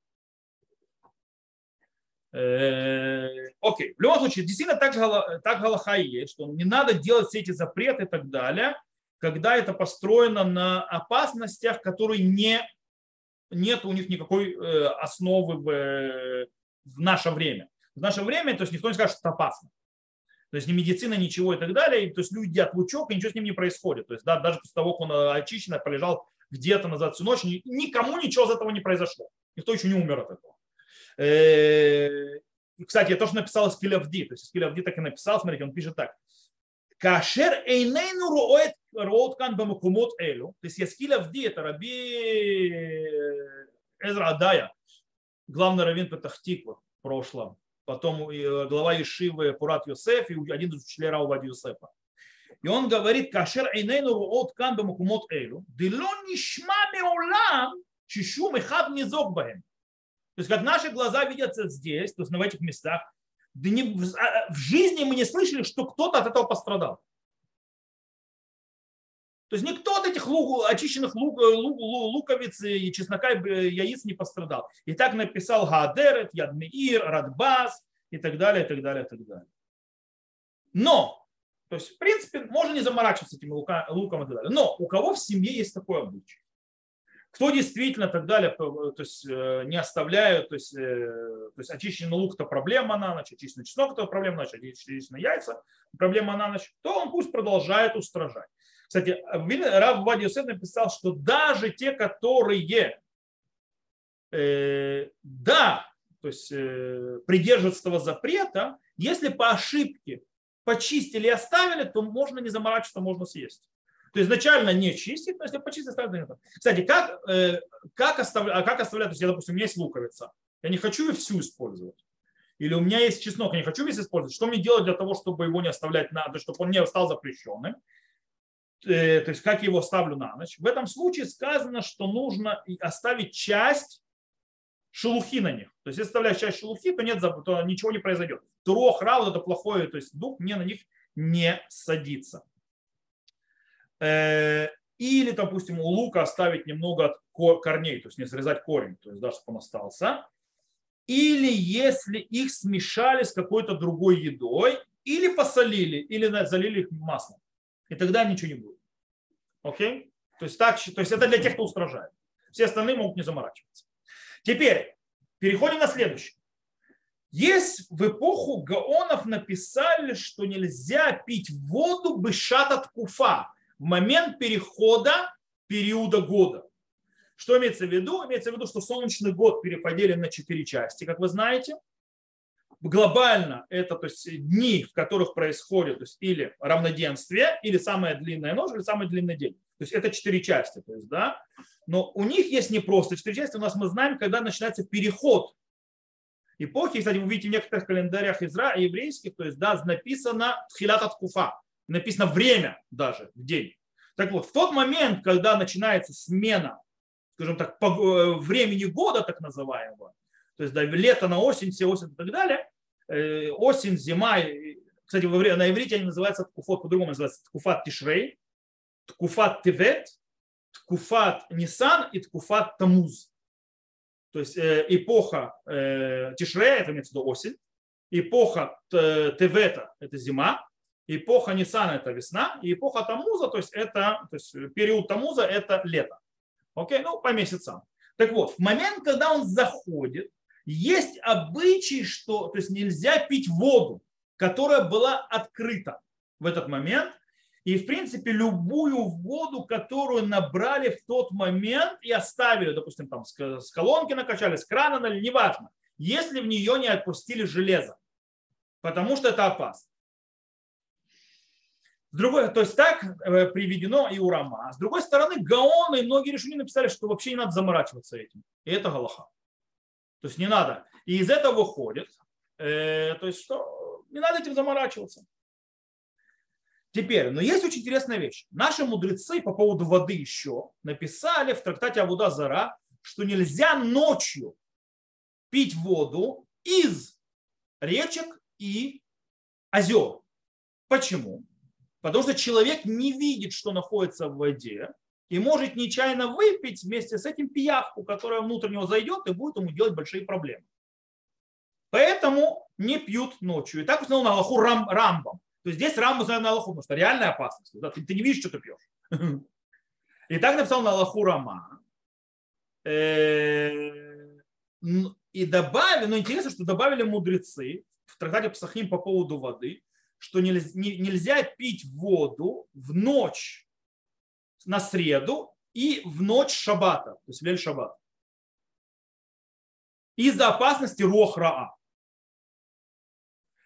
S1: Э, окей, в любом случае, действительно так, так Галаха есть, что не надо делать все эти запреты и так далее, когда это построено на опасностях, которые не, нет у них никакой э, основы в, в наше время. В наше время, то есть никто не скажет, что это опасно. То есть ни медицина, ничего и так далее. То есть люди едят лучок, и ничего с ним не происходит. То есть да, даже после того, как он очищен, полежал где-то назад всю ночь, никому ничего из этого не произошло. Никто еще не умер от этого. Э, кстати, я тоже написал Скилявди. То есть Скилявди так и написал, смотрите, он пишет так. Кашер эйнейну роет роуткан бамакумот элю. То есть Яскилявди, это раби Эзра Адая, главный раввин Петахтиква в прошлом, потом э, глава Ешивы Пурат Йосеф и один из учителей Раувади Йосефа. И он говорит, кашер эйнейну руот кан бамакумот эйлу, дило нишма меулам, чишум эхад низок баем. То есть, как наши глаза видятся здесь, то есть в этих местах, да не, в а, а, жизни мы не слышали, что кто-то от этого пострадал. То есть никто от этих лук, очищенных лук, лук, луковиц и чеснока и яиц не пострадал. И так написал Гадерет, Ядмеир, Радбас и так далее, и так далее, и так далее. Но то есть, в принципе, можно не заморачиваться этим лука, луком и так далее. Но у кого в семье есть такой обычай? Кто действительно так далее, то есть э, не оставляют, то есть, э, то есть очищенный лук это проблема на ночь, очищенный чеснок это проблема на ночь, очищенные яйца проблема на ночь, то он пусть продолжает устражать. Кстати, Рав Вади написал, что даже те, которые э, да, то есть э, придерживаются этого запрета, если по ошибке почистили и оставили, то можно не заморачиваться, можно съесть. То есть изначально не чистить, но если почистить, оставить, то нет. Кстати, как, э, как, оставлять, а как оставлять, то есть я, допустим, у меня есть луковица, я не хочу ее всю использовать. Или у меня есть чеснок, я не хочу весь использовать. Что мне делать для того, чтобы его не оставлять на, чтобы он не стал запрещенным? Э, то есть как я его ставлю на ночь? В этом случае сказано, что нужно оставить часть шелухи на них. То есть если оставляешь часть шелухи, то, нет, то ничего не произойдет. Турох, рауд, это плохое, то есть дух не на них не садится. Э, или, допустим, у лука оставить немного от корней, то есть не срезать корень, то есть даже чтобы он остался. Или если их смешали с какой-то другой едой, или посолили, или залили их маслом. И тогда ничего не будет. Окей? То есть, так, то есть это для тех, кто устражает. Все остальные могут не заморачиваться. Теперь переходим на следующее. Есть в эпоху Гаонов написали, что нельзя пить воду бешат от куфа, в момент перехода периода года. Что имеется в виду? Имеется в виду, что солнечный год переподелен на четыре части, как вы знаете. Глобально это то есть, дни, в которых происходит то есть, или равноденствие, или самая длинная ночь, или самый длинный день. То есть это четыре части. То есть, да? Но у них есть не просто четыре части, у нас мы знаем, когда начинается переход эпохи. Кстати, вы видите в некоторых календарях изра... еврейских, то есть да, написано хилат от куфа написано время даже в день. Так вот, в тот момент, когда начинается смена, скажем так, э, времени года так называемого, то есть да, лето на осень, все осень и так далее, э, осень, зима, кстати, на иврите они называются ткуфот, по-другому называются ткуфат тишрей, ткуфат тевет, ткуфат нисан и ткуфат тамуз. То есть э, эпоха тишрея, это имеется в виду осень, эпоха тевета, это зима, Эпоха Ниссана – это весна, и эпоха Тамуза, то есть это то есть период Тамуза – это лето. Окей, ну по месяцам. Так вот, в момент, когда он заходит, есть обычай, что то есть нельзя пить воду, которая была открыта в этот момент. И, в принципе, любую воду, которую набрали в тот момент и оставили, допустим, там с колонки накачали, с крана неважно, если в нее не отпустили железо, потому что это опасно. С другой, то есть так э, приведено и у Рама. С другой стороны, Гаон и многие решения написали, что вообще не надо заморачиваться этим. И это Галаха. То есть не надо. И из этого выходит, э, то есть что не надо этим заморачиваться. Теперь, но есть очень интересная вещь. Наши мудрецы по поводу воды еще написали в трактате Авуда Зара, что нельзя ночью пить воду из речек и озер. Почему? Потому что человек не видит, что находится в воде, и может нечаянно выпить вместе с этим пиявку, которая внутрь него зайдет и будет ему делать большие проблемы. Поэтому не пьют ночью. И так установил на Аллаху рам, Рамбам. То есть здесь Рамбам установил на Аллаху, потому что реальная опасность. Да? Ты, ты не видишь, что ты пьешь. И так написал на Аллаху Рама. Э, и добавили, но интересно, что добавили мудрецы в трактате Псахим по поводу воды, что нельзя пить воду в ночь на среду и в ночь шаббата, то есть в лель шаббат. Из-за опасности рохраа.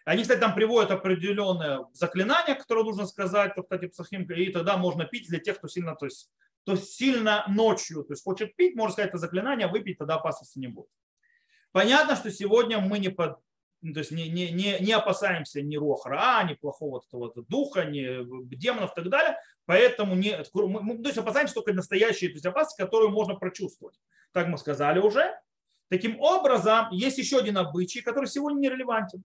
S1: Они, кстати, там приводят определенное заклинание, которое нужно сказать, то, кстати, псахим, и тогда можно пить для тех, кто сильно, то есть, то сильно ночью, то есть хочет пить, можно сказать это заклинание, выпить, тогда опасности не будет. Понятно, что сегодня мы не, под, то есть не, не, не, не опасаемся ни рохра, ни плохого этого духа, ни демонов и так далее, поэтому не, мы, то есть опасаемся только настоящей то есть опасности, которую можно прочувствовать. Так мы сказали уже. Таким образом, есть еще один обычай, который сегодня не релевантен.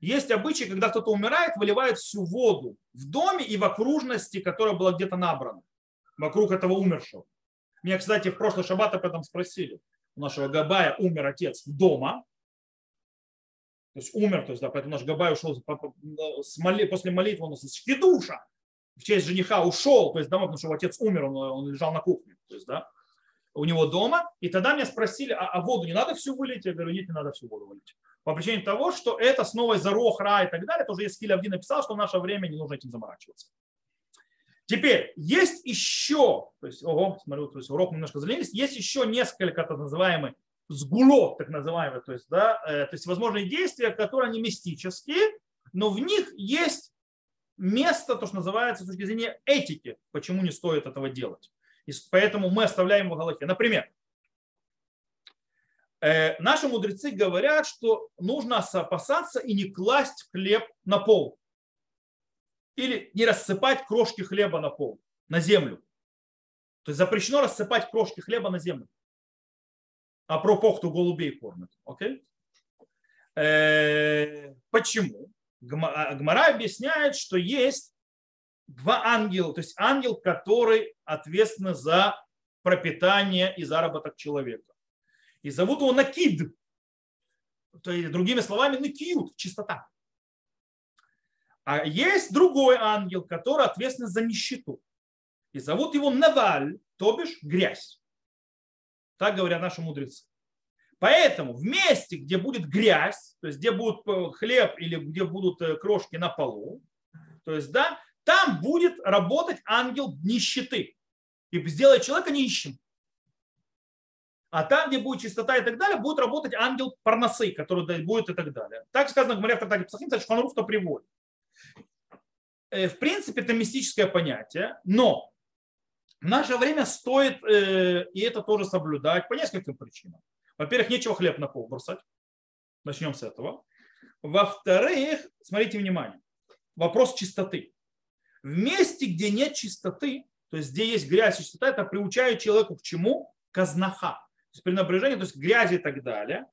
S1: Есть обычай, когда кто-то умирает, выливает всю воду в доме и в окружности, которая была где-то набрана, вокруг этого умершего. Меня, кстати, в прошлый шаббат об этом спросили. У нашего Габая умер отец дома, то есть умер, то есть, да, поэтому наш Габай ушел после молитвы, он из душа в честь жениха ушел, то есть домой, потому что его отец умер, он, он лежал на кухне, то есть, да, у него дома. И тогда меня спросили, а, а воду не надо всю вылить? Я говорю, нет, не надо всю воду вылить. По причине того, что это снова из-за рохра и так далее, тоже есть Скиль написал, что в наше время не нужно этим заморачиваться. Теперь, есть еще, то есть, ого, смотрю, то есть урок немножко заленились, есть еще несколько так называемых сгулот, так называемые, то есть, да, э, то есть возможные действия, которые они мистические, но в них есть место, то, что называется с точки зрения этики, почему не стоит этого делать. И поэтому мы оставляем его в Галахе. Например, э, наши мудрецы говорят, что нужно опасаться и не класть хлеб на пол. Или не рассыпать крошки хлеба на пол, на землю. То есть запрещено рассыпать крошки хлеба на землю а про похту голубей кормят. Окей? Э, почему? А, Гмара объясняет, что есть два ангела, то есть ангел, который ответственен за пропитание и заработок человека. И зовут его Накид. То есть, другими словами, Накиют, чистота. А есть другой ангел, который ответственен за нищету. И зовут его Наваль, то бишь грязь. Так говорят наши мудрецы. Поэтому в месте, где будет грязь, то есть где будет э, хлеб или где будут э, крошки на полу, то есть, да, там будет работать ангел нищеты и сделает человека нищим. А там, где будет чистота и так далее, будет работать ангел парносы, который будет и так далее. Так сказано в Мария Тартаге Псахим, кстати, Шханруфта приводит. Э, в принципе, это мистическое понятие, но в наше время стоит и это тоже соблюдать по нескольким причинам. Во-первых, нечего хлеб на пол бросать. Начнем с этого. Во-вторых, смотрите внимание, вопрос чистоты. В месте, где нет чистоты, то есть где есть грязь и чистота, это приучает человеку к чему? Казнаха. То есть пренебрежение, то есть грязи и так далее,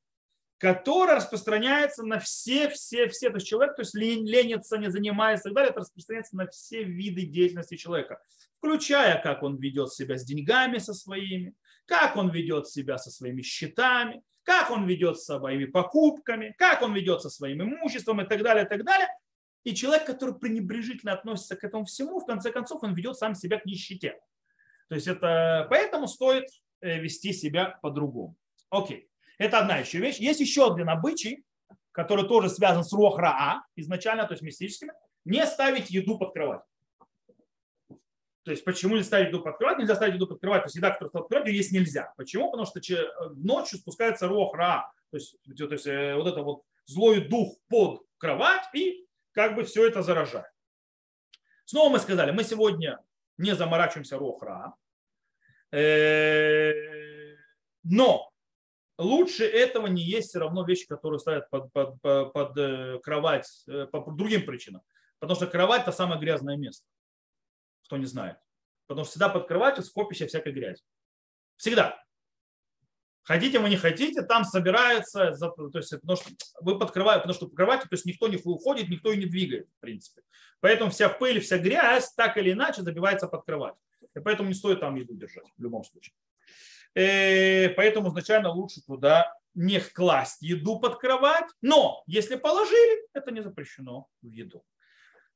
S1: которая распространяется на все, все, все. То есть человек, то есть ленится, не занимается и так далее, это распространяется на все виды деятельности человека, включая, как он ведет себя с деньгами со своими, как он ведет себя со своими счетами, как он ведет с своими покупками, как он ведет со своим имуществом и так далее, и так далее. И человек, который пренебрежительно относится к этому всему, в конце концов, он ведет сам себя к нищете. То есть это поэтому стоит э, вести себя по-другому. Окей. Это одна еще вещь. Есть еще один обычай, который тоже связан с рохраа изначально, то есть мистическими. Не ставить еду под кровать. То есть почему не ставить еду под кровать? Нельзя ставить еду под кровать. То есть еда, которая под кровать, есть нельзя. Почему? Потому что ночью спускается рохра. То есть, то есть э, вот это вот злой дух под кровать и как бы все это заражает. Снова мы сказали, мы сегодня не заморачиваемся рохра. Э, но лучше этого не есть все равно вещи, которые ставят под, под, под, под э, кровать по другим причинам. Потому что кровать это самое грязное место кто не знает. Потому что всегда под кроватью скопище всякой грязи. Всегда. Хотите вы не хотите, там собирается, то есть, потому что вы подкрываете, потому что под кроватью, то есть никто не уходит, никто и не двигает, в принципе. Поэтому вся пыль, вся грязь так или иначе забивается под кровать. И поэтому не стоит там еду держать в любом случае. Э, поэтому изначально лучше туда не класть еду под кровать, но если положили, это не запрещено в еду.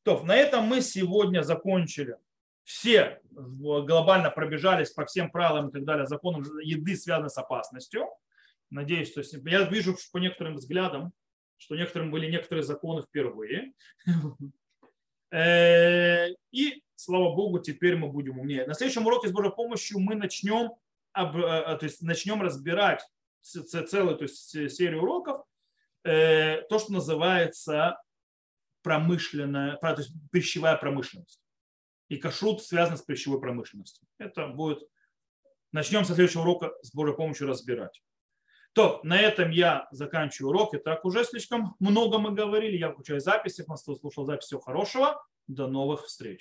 S1: То, на этом мы сегодня закончили все глобально пробежались по всем правилам и так далее, законам еды, связанных с опасностью. Надеюсь, то есть я вижу по некоторым взглядам, что некоторым были некоторые законы впервые. Э, и, слава Богу, теперь мы будем умнее. На следующем уроке с Божьей помощью мы начнем, э, то есть начнем разбирать целую то есть серию уроков, э, то, что называется промышленная, то есть пищевая промышленность и кашрут связан с пищевой промышленностью. Это будет... Начнем со следующего урока с Божьей помощью разбирать. То, на этом я заканчиваю урок. И так уже слишком много мы говорили. Я включаю записи. Если слушал запись, всего хорошего. До новых встреч.